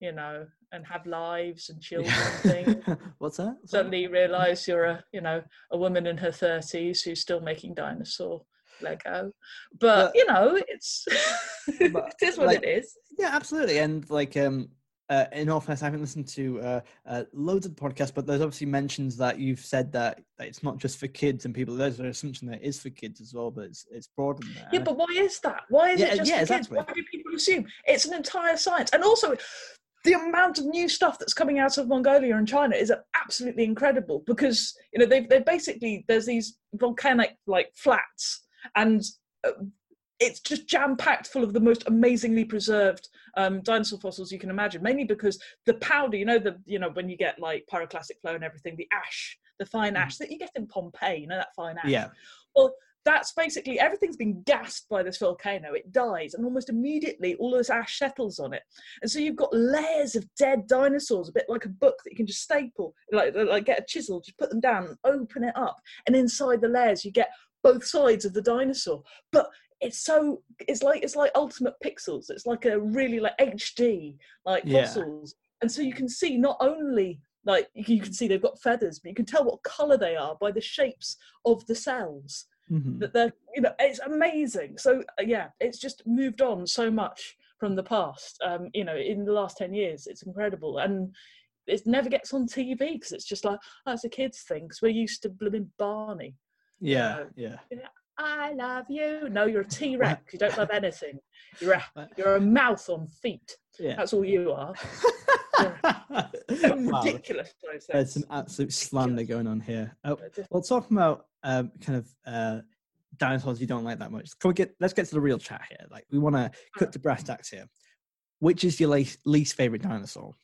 you know and have lives and children and things. What's that? Suddenly you realise you're a you know a woman in her thirties who's still making dinosaur Lego. But, But- you know, it's it is what like, it is. Yeah, absolutely. And like, um, uh, in all fairness, I haven't listened to uh, uh, loads of podcasts, but there's obviously mentions that you've said that, that it's not just for kids and people. There's an assumption that it is for kids as well, but it's it's broader than that. Yeah, but why is that? Why is Yeah, it just yeah, for kids? exactly. Why do people assume it's an entire science? And also, the amount of new stuff that's coming out of Mongolia and China is absolutely incredible because you know they've they basically there's these volcanic like flats and. Uh, it's just jam packed full of the most amazingly preserved um, dinosaur fossils you can imagine. Mainly because the powder, you know, the you know when you get like pyroclastic flow and everything, the ash, the fine ash that you get in Pompeii, you know that fine ash yeah, Well, that's basically everything's been gassed by this volcano. It dies, and almost immediately all of this ash settles on it. And so you've got layers of dead dinosaurs, a bit like a book that you can just staple, like like get a chisel, just put them down and open it up. And inside the layers, you get both sides of the dinosaur. But it's so it's like it's like ultimate pixels. It's like a really like HD like Yeah. fossils. And so you can see not only like you can see they've got feathers, but you can tell what color they are by the shapes of the cells Mhm. that they're you know it's amazing so uh, yeah it's just moved on so much from the past um you know in the last 10 years it's incredible and it never gets on tv because it's just like oh, a kids thing because we're used to blooming barney yeah, know. yeah. I love you no you're a t-rex you don't love anything you're a you're a mouth on feet yeah. that's all you are wow. ridiculous There's some absolute slander going on here. Oh, well, talking about um, kind of uh, dinosaurs you don't like that much. Can we get? Let's get to the real chat here. Like, we want to cut to brass tacks here. Which is your least, least favorite dinosaur?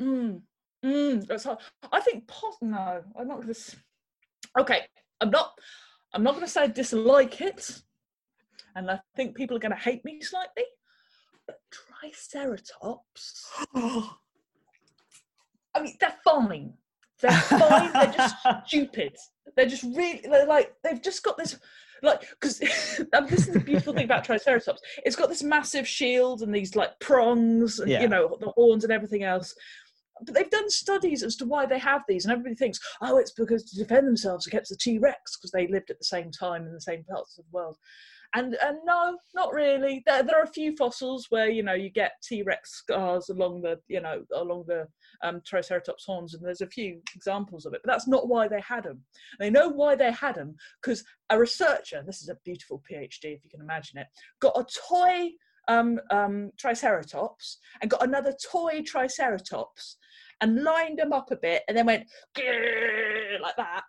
Mm, mm, that's hard. I think pos- no, I'm not gonna. Okay, I'm not. I'm not gonna say I dislike it, and I think people are gonna hate me slightly. But Triceratops. I mean, they're fine. They're fine. they're just stupid. They're just really. They're like they've just got this. Like, because um, this is the beautiful thing about Triceratops. It's got this massive shield and these like prongs, and Yeah. you know, the horns and everything else but they've done studies as to why they have these, and everybody thinks, oh, it's because to defend themselves against the T Rex because they lived at the same time in the same parts of the world. And and no, not really. There, there are a few fossils where you know you get T Rex scars along the you know along the um, Triceratops horns, and there's a few examples of it. But that's not why they had them. They know why they had them because a researcher, this is a beautiful PhD if you can imagine it, got a toy um, um, Triceratops and got another toy Triceratops and lined them up a bit and then went like that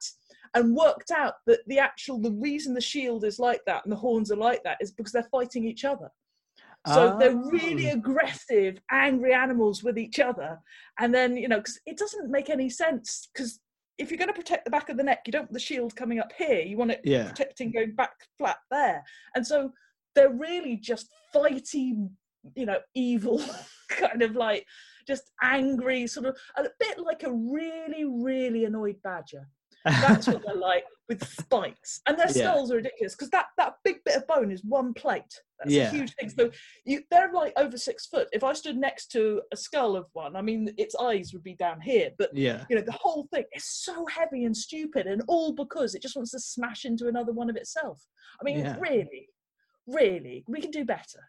and worked out that the actual the reason the shield is like that and the horns are like that is because they're fighting each other so they're really Oh. aggressive angry animals with each other and then you know because it doesn't make any sense because if you're going to protect the back of the neck you don't want the shield coming up here you want it Yeah. protecting going back flat there and so they're really just fighty you know evil kind of like just angry sort of a bit like a really really annoyed badger that's what they're like with spikes and their Yeah. skulls are ridiculous because that that big bit of bone is one plate that's Yeah. a huge thing so you they're like over six foot if i stood next to a skull of one i mean its eyes would be down here but yeah. you know the whole thing is so heavy and stupid and all because it just wants to smash into another one of itself i mean Yeah. really really we can do better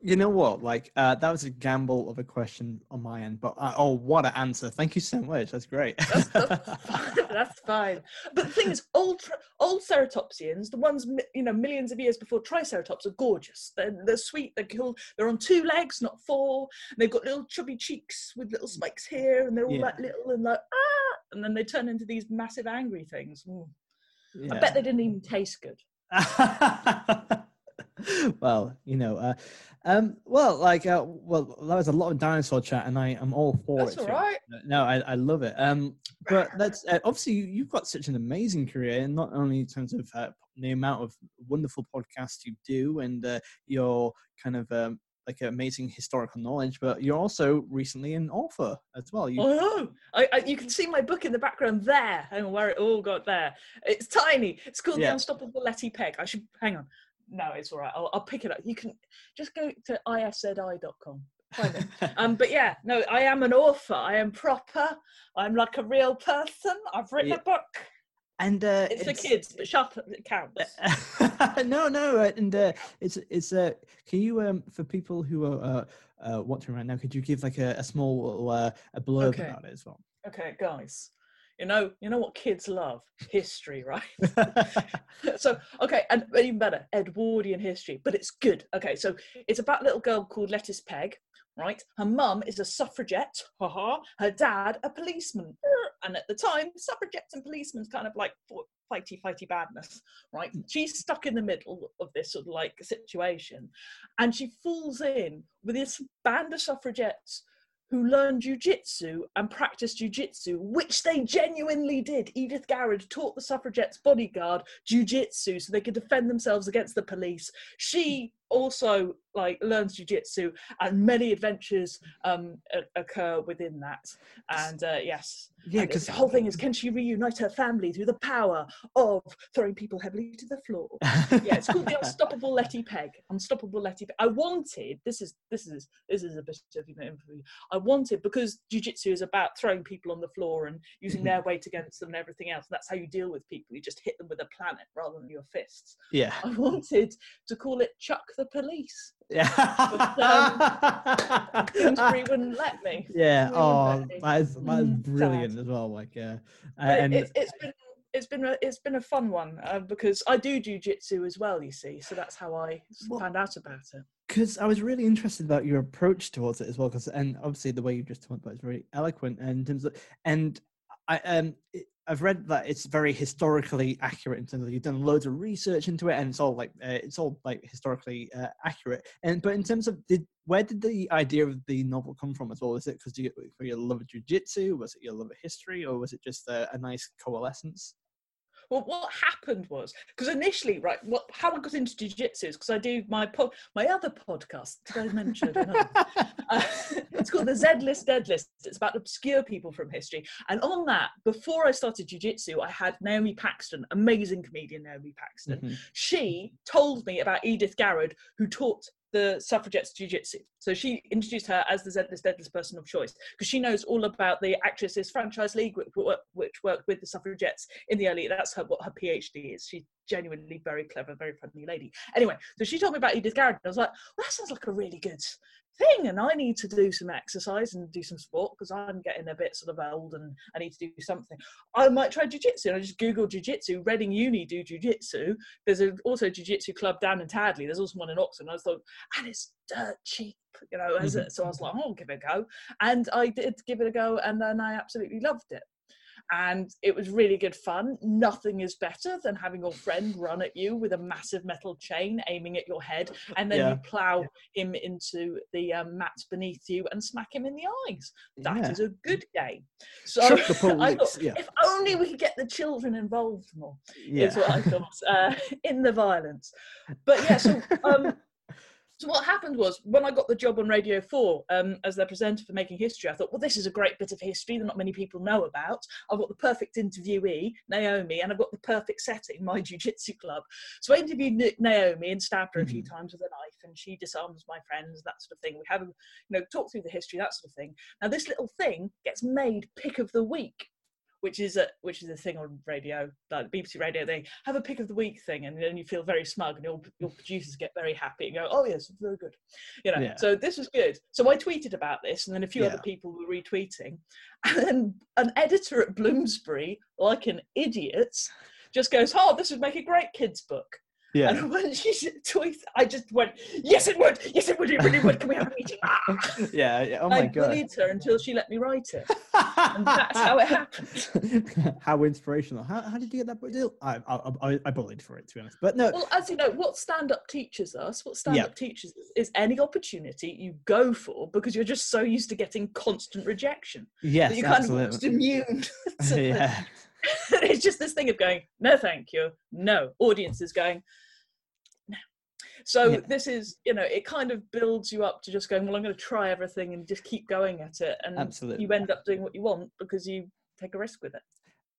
You know what? Like uh, that was a gamble of a question on my end, but uh, oh, what an answer! Thank you so much. That's great. that's, that's, fine. that's fine but the thing is old old ceratopsians the ones you know millions of years before triceratops are gorgeous they're, they're sweet they're cool they're on two legs not four they've got little chubby cheeks with little spikes here and they're all Yeah. like little and like ah and then they turn into these massive angry things Mm. i bet they didn't even taste good well, you know, uh, um, well, like, uh, well, that was a lot of dinosaur chat, and I am all for That's it. all too. right. No, I, I love it. Um, but that's uh, obviously you- you've got such an amazing career, and not only in terms of uh, the amount of wonderful podcasts you do, and uh, your kind of um, like amazing historical knowledge, but you're also recently an author as well. You, Oh! I, I, you can see my book in the background there. On, where it all got there. It's tiny. It's called Yeah. The Unstoppable Letty Pegg. I should hang on. No, it's all right. I'll, I'll pick it up. You can just go to iszi.com. Um, but yeah, no, I am an author. I am proper. I'm like a real person. I've written Yeah. a book. and uh, It's, for kids, but shut up. It counts. no, no, and uh, it's it's uh, can you um for people who are uh, uh watching right now, could you give like a, a small uh, a blurb Okay. about it as well? Okay, guys. You know, you know what kids love? History, right? so okay and even better edwardian history but it's good. Okay so it's about a little girl called lettuce peg right? Her mum is a suffragette haha. Her dad a policeman. And at the time suffragettes and policemen kind of like fighty fighty badness right? Hmm. She's stuck in the middle of this sort of like situation and she falls in with this band of suffragettes who learned jujitsu and practiced jujitsu, which they genuinely did. Edith Garrud taught the suffragettes bodyguard jujitsu so they could defend themselves against the police. She also like learns jujitsu, and many adventures um, occur within that. And uh, yes, yeah, because the whole thing is can she reunite her family through the power of throwing people heavily to the floor? yeah, it's called the Unstoppable Letty Pegg. Unstoppable Letty Pegg. I wanted this is this is this is a bit of you know info. I wanted because jujitsu is about throwing people on the floor and using Mhm. their weight against them and everything else. That's how you deal with people. You just hit them with a planet rather than your fists. yeah, I wanted to call it Chuck the Police. yeah. Kingsbury wouldn't let me. yeah, oh, lovely. that is that is Mm, brilliant sad. as well. Like, yeah. uh, and it, it's been it's been a, it's been a fun one uh, because I do jujitsu as well. You see, so that's how I Well- found out about it. because I was really interested about your approach towards it as well. Because and obviously the way you just talked about is very eloquent and in terms of and I um it, I've read that it's very historically accurate in terms of you've done loads of research into it and it's all like uh, it's all like historically uh, accurate. And but in terms of did where did the idea of the novel come from as well? Was it because you love jujitsu? Was it your love of history, or was it just a, a nice coalescence? What happened was because initially, right, what how I got into jujitsu is because I do my pod, my other podcast. Did I mention? Uh, it's called the Z List Dead List. It's about obscure people from history. And on that, before I started jujitsu, I had Naomi Paxton, amazing comedian Naomi Paxton. Mhm. She told me about Edith Garrud, who taught the suffragettes jiu-jitsu. So she introduced her as the Z List Dead List person of choice because she knows all about the Actresses Franchise League, which, worked with the suffragettes in the early. That's her what her PhD is. She's genuinely very clever, very friendly lady. Anyway, so she told me about Edith and I was like, well, that sounds like a really good thing, and I need to do some exercise and do some sport because I'm getting a bit sort of old and I need to do something. I might try jiu-jitsu. And I just googled jiu-jitsu. Reading Uni do jiu-jitsu. There's a, also a jiu-jitsu club down in Tadley. There's also one in Oxford. And I thought, and it's dirt cheap, you know. As it, mm-hmm. so I was like, oh, I'll give it a go. And I did give it a go, and then I absolutely loved it. And it was really good fun. Nothing is better than having your friend run at you with a massive metal chain aiming at your head, and then Yeah. you plow him into the um, mat beneath you and smack him in the eyes. That is Yeah. a good game. So I thought, if only we could get the children involved more is what I thought uh, in the violence. But yeah, so um, so what happened was when I got the job on Radio Four um, as their presenter for Making History, I thought, well, this is a great bit of history that not many people know about. I've got the perfect interviewee, Naomi, and I've got the perfect setting, my jiu-jitsu club. So I interviewed Naomi and stabbed her a few times with a knife, and she disarms my friends, that sort of thing. We have, you know, talk through the history, that sort of thing. Now this little thing gets made pick of the week which is a which is a thing on radio, like BBC Radio. They have a pick of the week thing, and then you feel very smug, and your your producers get very happy and go, "Oh yes, very good," you know. Yeah. So this was good. So I tweeted about this, and then a few other people were retweeting, and then an editor at Bloomsbury, like an idiot, just goes, "Oh, this would make a great kids book." Yeah. And when she said tweet, I just went, yes, it would. Yes, it would. It really would. Can we have a meeting? Ah! yeah. yeah, Oh my I god. bullied her until she let me write it. And that's how it happened. how inspirational. How, how did you get that book deal? I, I, I, I bullied for it, to be honest. But no, Well, as you know, what stand up teaches us, what stand Yeah. up teaches us is any opportunity you go for because you're just so used to getting constant rejection. yes, you're kind of absolutely. immune. yeah. it's just this thing of going, no, thank you. No. Audience is going. So Yeah. this is, you know, it kind of builds you up to just going, well, I'm going to try everything and just keep going at it. And Absolutely. you end up doing what you want because you take a risk with it.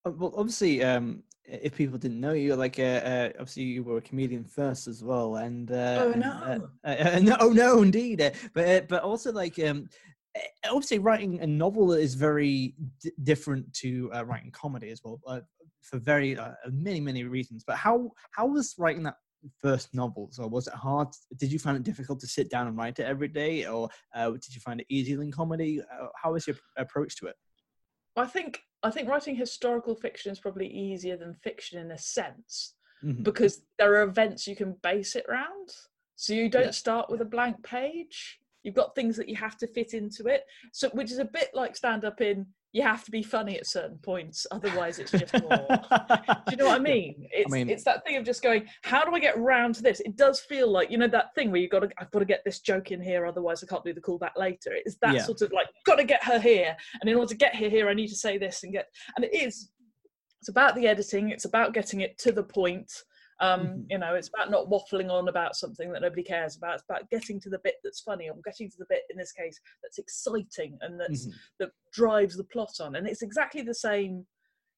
Uh, Well, obviously, um, if people didn't know you, like, uh, uh, obviously you were a comedian first as well, and uh, Oh, and, no. uh, uh, no, oh no, indeed, uh, but uh, but also like, um, uh, obviously writing a novel is very d- different to uh, writing comedy as well, uh, for very uh, many many reasons. But how how was writing that first novel? So was it hard? Did you find it difficult to sit down and write it every day, or uh, did you find it easier than comedy? Uh, how was your approach to it? I think I think writing historical fiction is probably easier than fiction in a sense Mhm. because there are events you can base it around. So you don't Yeah. start with a blank page. You've got things that you have to fit into it. So which is a bit like stand up in you have to be funny at certain points, otherwise it's just more. Do you know what I mean? It's mean- it's that thing of just going, how do I get round to this? It does feel like you know that thing where you got to I've got to get this joke in here, otherwise I can't do the callback later. It's that Yeah. sort of like got to get her here, and in order to get her here, I need to say this and get. And it is. It's about the editing. It's about getting it to the point. Um, Mhm. You know, it's about not waffling on about something that nobody cares about. It's about getting to the bit that's funny, or getting to the bit in this case that's exciting and that's Mhm. that drives the plot on. And it's exactly the same.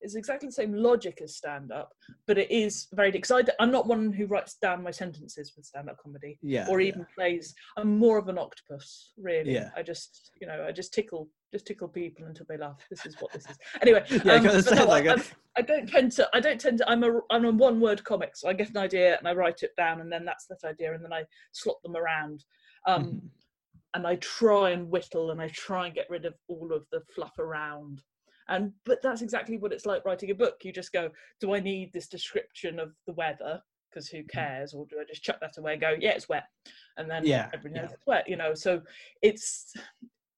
It's exactly the same logic as stand up, but it is very because I'm not one who writes down my sentences with stand up comedy yeah, or yeah. even plays. I'm more of an octopus, really. Yeah. I just, you know, I just tickle, just tickle people until they laugh. This is what this is. Anyway, Yeah, um, 'cause but it's no, like I, I don't tend to. I don't tend to. I'm a. I'm a one word comic, so I get an idea and I write it down, and then that's that idea, and then I slot them around. Um, Mhm. and I try and whittle and I try and get rid of all of the fluff around. And but that's exactly what it's like writing a book. You just go, do I need this description of the weather? Because who cares? Or do I just chuck that away and go, yeah, it's wet, and then Yeah, everyone knows yeah. it's wet. You know, so it's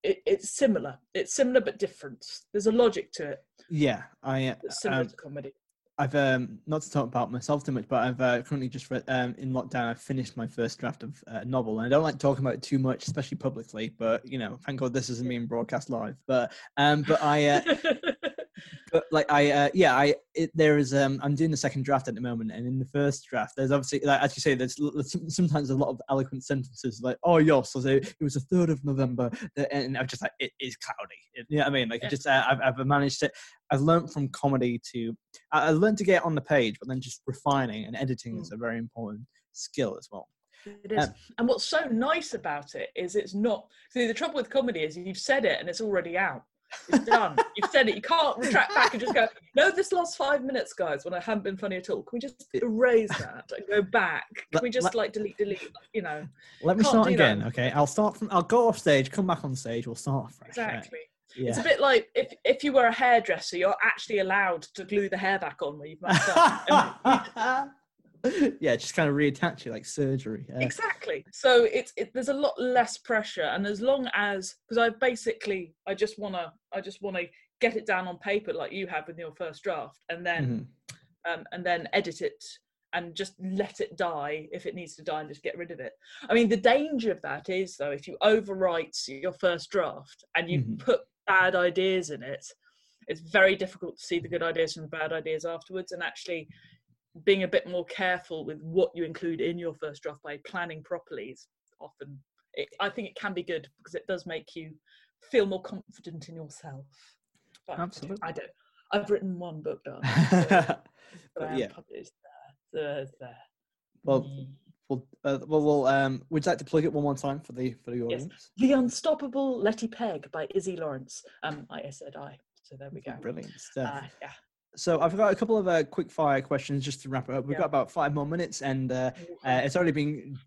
it, it's similar. It's similar but different. There's a logic to it. Yeah, I uh, That's similar um, to comedy. I've um not to talk about myself too much, but I've uh, currently just read um in lockdown. I've finished my first draft of uh, novel, and I don't like talking about it too much, especially publicly. But you know, thank God this isn't being broadcast live. But um, but I uh, but like I uh, yeah I it, there is um I'm doing the second draft at the moment, and in the first draft, there's obviously like as you say, there's some- sometimes a lot of eloquent sentences like oh yes, so it was the third of November, and I'm just like it is cloudy. It, you know what I mean? Like Yeah. just uh, I've I've managed to I've learned from comedy to I, learned to get on the page, but then just refining and editing is a very important skill as well. It is. Um, and what's so nice about it is it's not. See, the trouble with comedy is you've said it and it's already out. It's done. You've said it. You can't retract back and just go, no, this last five minutes, guys, when I haven't been funny at all. Can we just erase that and go back? Can Let- we just let- like delete, delete, you know? Let me start do that. again, okay? I'll start from I'll go off stage, come back on stage, we'll start fresh. right? Exactly. Yeah. It's a bit like if, if you were a hairdresser, you're actually allowed to glue the hair back on where you've messed up. Yeah, just kind of reattach it like surgery. Uh, exactly so it's it, there's a lot less pressure and as long as because i basically i just want to i just want to get it down on paper like you have with your first draft and then mhm. um, and then edit it and just let it die if it needs to die and just get rid of it i mean the danger of that is though if you overwrite your first draft and you Mhm. put bad ideas in it it's very difficult to see the good ideas from the bad ideas afterwards and actually being a bit more careful with what you include in your first draft by planning properly is often it, i think it can be good because it does make you feel more confident in yourself but Absolutely. i don't i've written one book done but but I yeah, published there, there, there. well, Mm. well, uh, well, well, um, would you like to plug it one more time for the for the audience? Yes. the unstoppable Letty Pegg by Iszi Lawrence um i said i so there we go Brilliant stuff. uh, yeah so I've got a couple of uh, quick fire questions just to wrap it up. We've Yeah. got about five more minutes, and uh, Uh, it's already been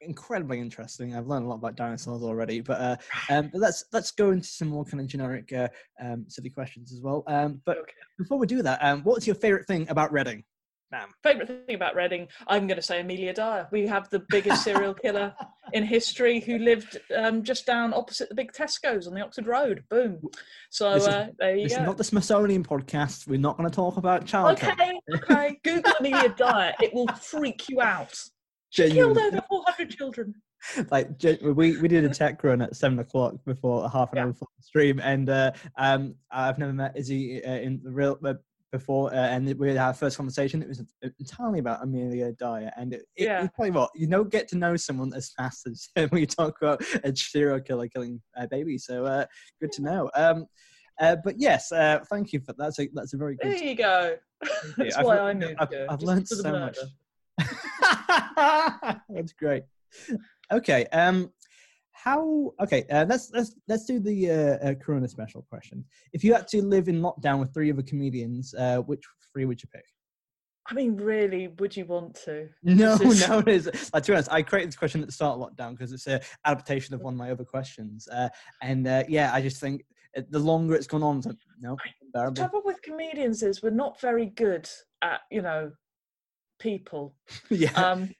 incredibly interesting. I've learned a lot about dinosaurs already, but uh, um, but let's let's go into some more kind of generic, uh, um, silly questions as well. Um, but Okay. before we do that, um, what's your favorite thing about Reading? Damn. Favorite thing about Reading, I'm going to say Amelia Dyer. We have the biggest serial killer in history who lived um, just down opposite the big Tesco's on the Oxford Road. Boom. So This is- uh, there you This go. is not the Smithsonian podcast. We're not going to talk about childhood. Okay, okay. Google Amelia Dyer. It will freak you out. She killed over 400 children. like we we did a tech run at seven o'clock before a half an Yeah. hour before the stream, and uh, um, I've never met Iszi uh, in the real uh, before, uh, and we had our first conversation. It was entirely about Amelia Dyer, and it, it, Yeah. you tell you what, you don't get to know someone as fast as when you talk about a serial killer killing a baby. So uh, good to know. Um, uh, but yes, uh, thank you for that. That's a that's a very good. There you go. That's I've why le- I moved I've, here. I've learned so much. That's great. Okay. Um, how? Okay. Uh, let's let's let's do the uh, uh, Corona special question. If you had to live in lockdown with three other comedians, uh, which three would you pick? I mean, really, would you want to? No, is- no, it is. Like, to be honest, I created this question at the start of lockdown because it's an adaptation of one of my other questions. Uh, and uh, yeah, I just think uh, the longer it's gone on, it's like, no, The trouble with comedians is we're not very good at, you know, people. yeah. Um,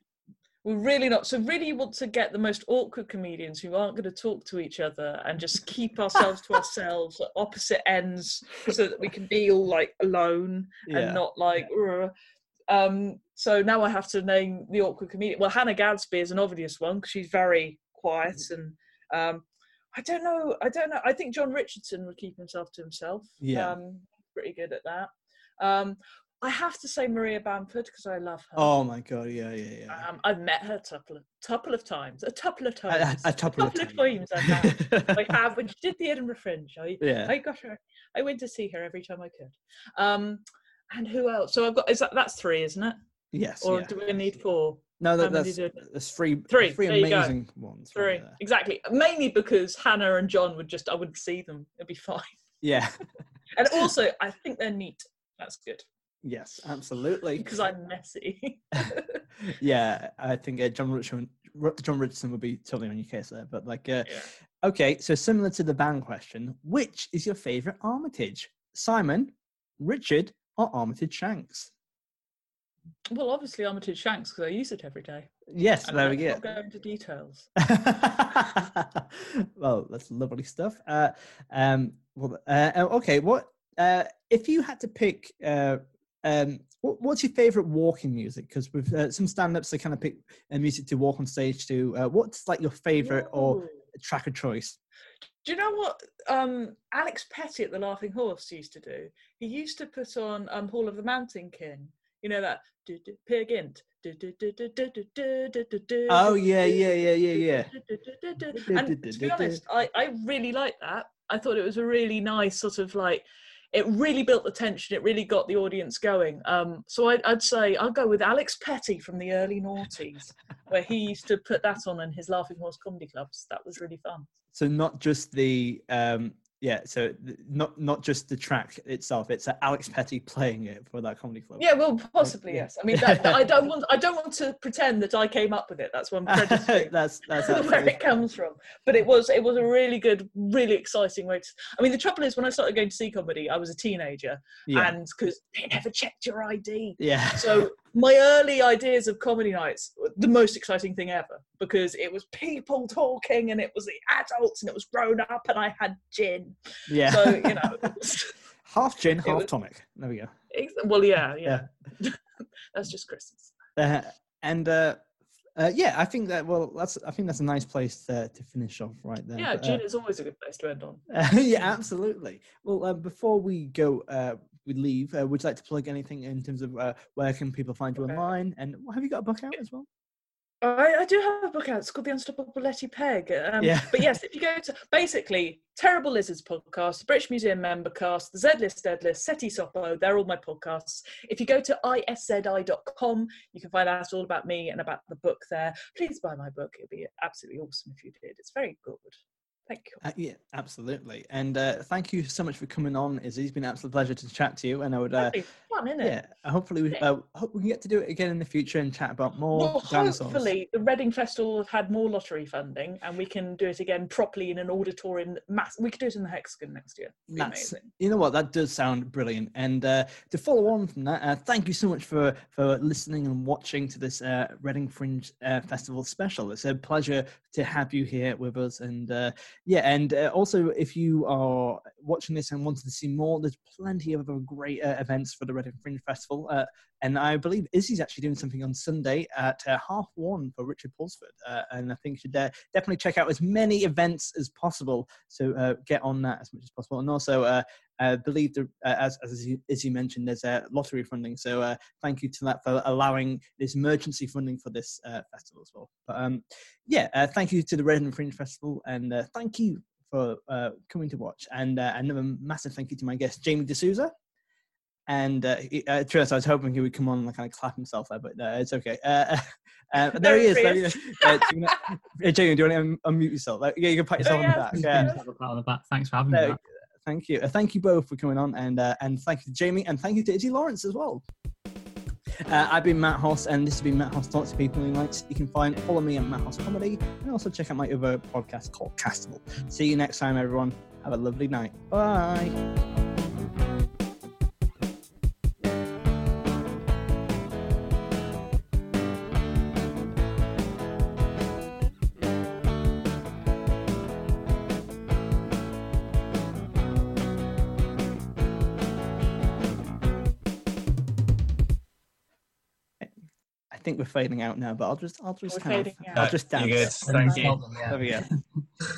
we're really not. So, really, you want to get the most awkward comedians who aren't going to talk to each other and just keep ourselves to ourselves at opposite ends so that we can be all like alone yeah. and not like. "Ugh." Um, so now I have to name the awkward comedian. Well, Hannah Gadsby is an obvious one because she's very quiet and. Um, I don't know. I don't know. I think Jon Richardson would keep himself to himself. Yeah. Um, pretty good at that. Um, I have to say Maria Bamford because I love her. oh my god! Yeah, yeah, yeah. Um, I've met her a couple of, couple of times. A couple of A- a- times. a couple of times times. I have. I have. When she did the Edinburgh Fringe, I, yeah. I got her. I went to see her every time I could. Um, and who else? So I've got. Is that that's three, isn't it? yes. Or yeah. do we need four? No, that, that's, that's three, Three, three amazing ones. Three, there. exactly. Mainly because Hannah and Jon would just. I wouldn't see them. It'd be fine. Yeah. And also, I think they're neat. That's good yes, absolutely. because I'm messy. yeah, I think uh, Jon Richardson, Jon Richardson would be totally on your case there. But like, uh, Yeah. okay, so similar to the band question, which is your favorite Armitage? Simon, Richard, or Armitage Shanks? well, obviously Armitage Shanks because I use it every day. Yes, And there we go. not go into details. well, that's lovely stuff. Uh, um, well, uh, uh, okay, what uh, if you had to pick? Uh, um, what, what's your favorite walking music? Because with uh, some stand-ups, they kind of pick a music to walk on stage to. Uh, what's like your favorite Ooh. or track of choice? Do you know what um, Alex Petty at the Laughing Horse used to do? He used to put on um, Hall of the Mountain King. You know that Peer Oh yeah, yeah, yeah, yeah, yeah. And to be honest, I I really like that. I thought it was a really nice sort of like it really built the tension. It really got the audience going. Um, so I'd, I'd say I'll go with Alex Petty from the early noughties, where he used to put that on in his Laughing Horse comedy clubs. That was really fun. So not just the um, yeah, so th- not not just the track itself. It's uh, Alex Petty playing it for that comedy club. Yeah, well, possibly yes. I mean, that, I don't want I don't want to pretend that I came up with it. That's one that's that's where absolutely it comes from. But it was it was a really good, really exciting way to. I mean, the trouble is when I started going to see comedy, I was a teenager, yeah. and because they never checked your ID. yeah. So my early ideas of comedy nights were the most exciting thing ever because it was people talking and it was the adults and it was grown up and I had gin. yeah. So you know, half gin, half was- tonic. There we go. well, yeah, yeah, that's just Christmas. Uh, and uh, uh, yeah, I think that well, that's I think that's a nice place to, to finish off right there. Yeah, But, uh, gin is always a good place to end on. yeah, absolutely. Well, uh, before we go, uh, we leave. Uh, would you like to plug anything in terms of uh, where can people find you Okay. online? And have you got a book out as well? I, I do have a book out. It's called The Unstoppable Letty Pegg. Um, Yeah. But yes, if you go to basically Terrible Lizards podcast, the British Museum member cast, the Z List, Dead List, SETI Sopo, they're all my podcasts. If you go to iszi.com, you can find out all about me and about the book there. Please buy my book. It'd be absolutely awesome if you did. It's very good. Thank you. Uh, yeah, absolutely. And uh, thank you so much for coming on. Iszi. It's been an absolute pleasure to chat to you. And I would uh, Fun. isn't it? Yeah, hopefully we uh, hope we can get to do it again in the future and chat about more Well, dinosaurs. hopefully the Reading Festival have had more lottery funding, and we can do it again properly in an auditorium. Mass- we could do it in the Hexagon next year. That's amazing. you know what that does sound brilliant. And uh, to follow on from that, uh, thank you so much for for listening and watching to this uh, Reading Fringe uh, Festival special. It's a pleasure to have you here with us. And uh, yeah, and uh, also if you are watching this and wanting to see more, there's plenty of other great uh, events for the Reading Fringe Festival. Uh, and I believe Iszi's actually doing something on Sunday at uh, half one for Richard Pulsford. Uh, and I think you should uh, definitely check out as many events as possible. So get on that as much as possible. And also, uh, I believe, the, uh, as, as, you, as you mentioned, there's a lottery funding. So uh, thank you to that for allowing this emergency funding for this uh, festival as well. But um, yeah, uh, thank you to the Reading Fringe Festival. And uh, thank you for uh, coming to watch. And uh, another massive thank you to my guest, Jamie D'Souza. And uh, he- uh, to us, I was hoping he would come on and kind of clap himself there, but uh, it's okay. Uh, uh, there he is. There he is. Uh, Jamie, Jamie, do you want to unmute yourself? Like, yeah, you can pat yourself on the back. Yeah. gonna have a pat on the back. Thanks for having me. Thank you. Uh, thank you both for coming on, and uh, and thank you to Jamie, and thank you to Iszi Lawrence as well. Uh, I've been Matt Hoss, and this has been Matt Hoss Talks to People in Lights. You can find follow me on Matt Hoss Comedy, and also check out my other podcast called Castival. See you next time, everyone. Have a lovely night. Bye. We're fading out now, but I'll just I'll just We're kind of fading out. I'll just You're dance. good. Thank you. Well done, yeah. There we go.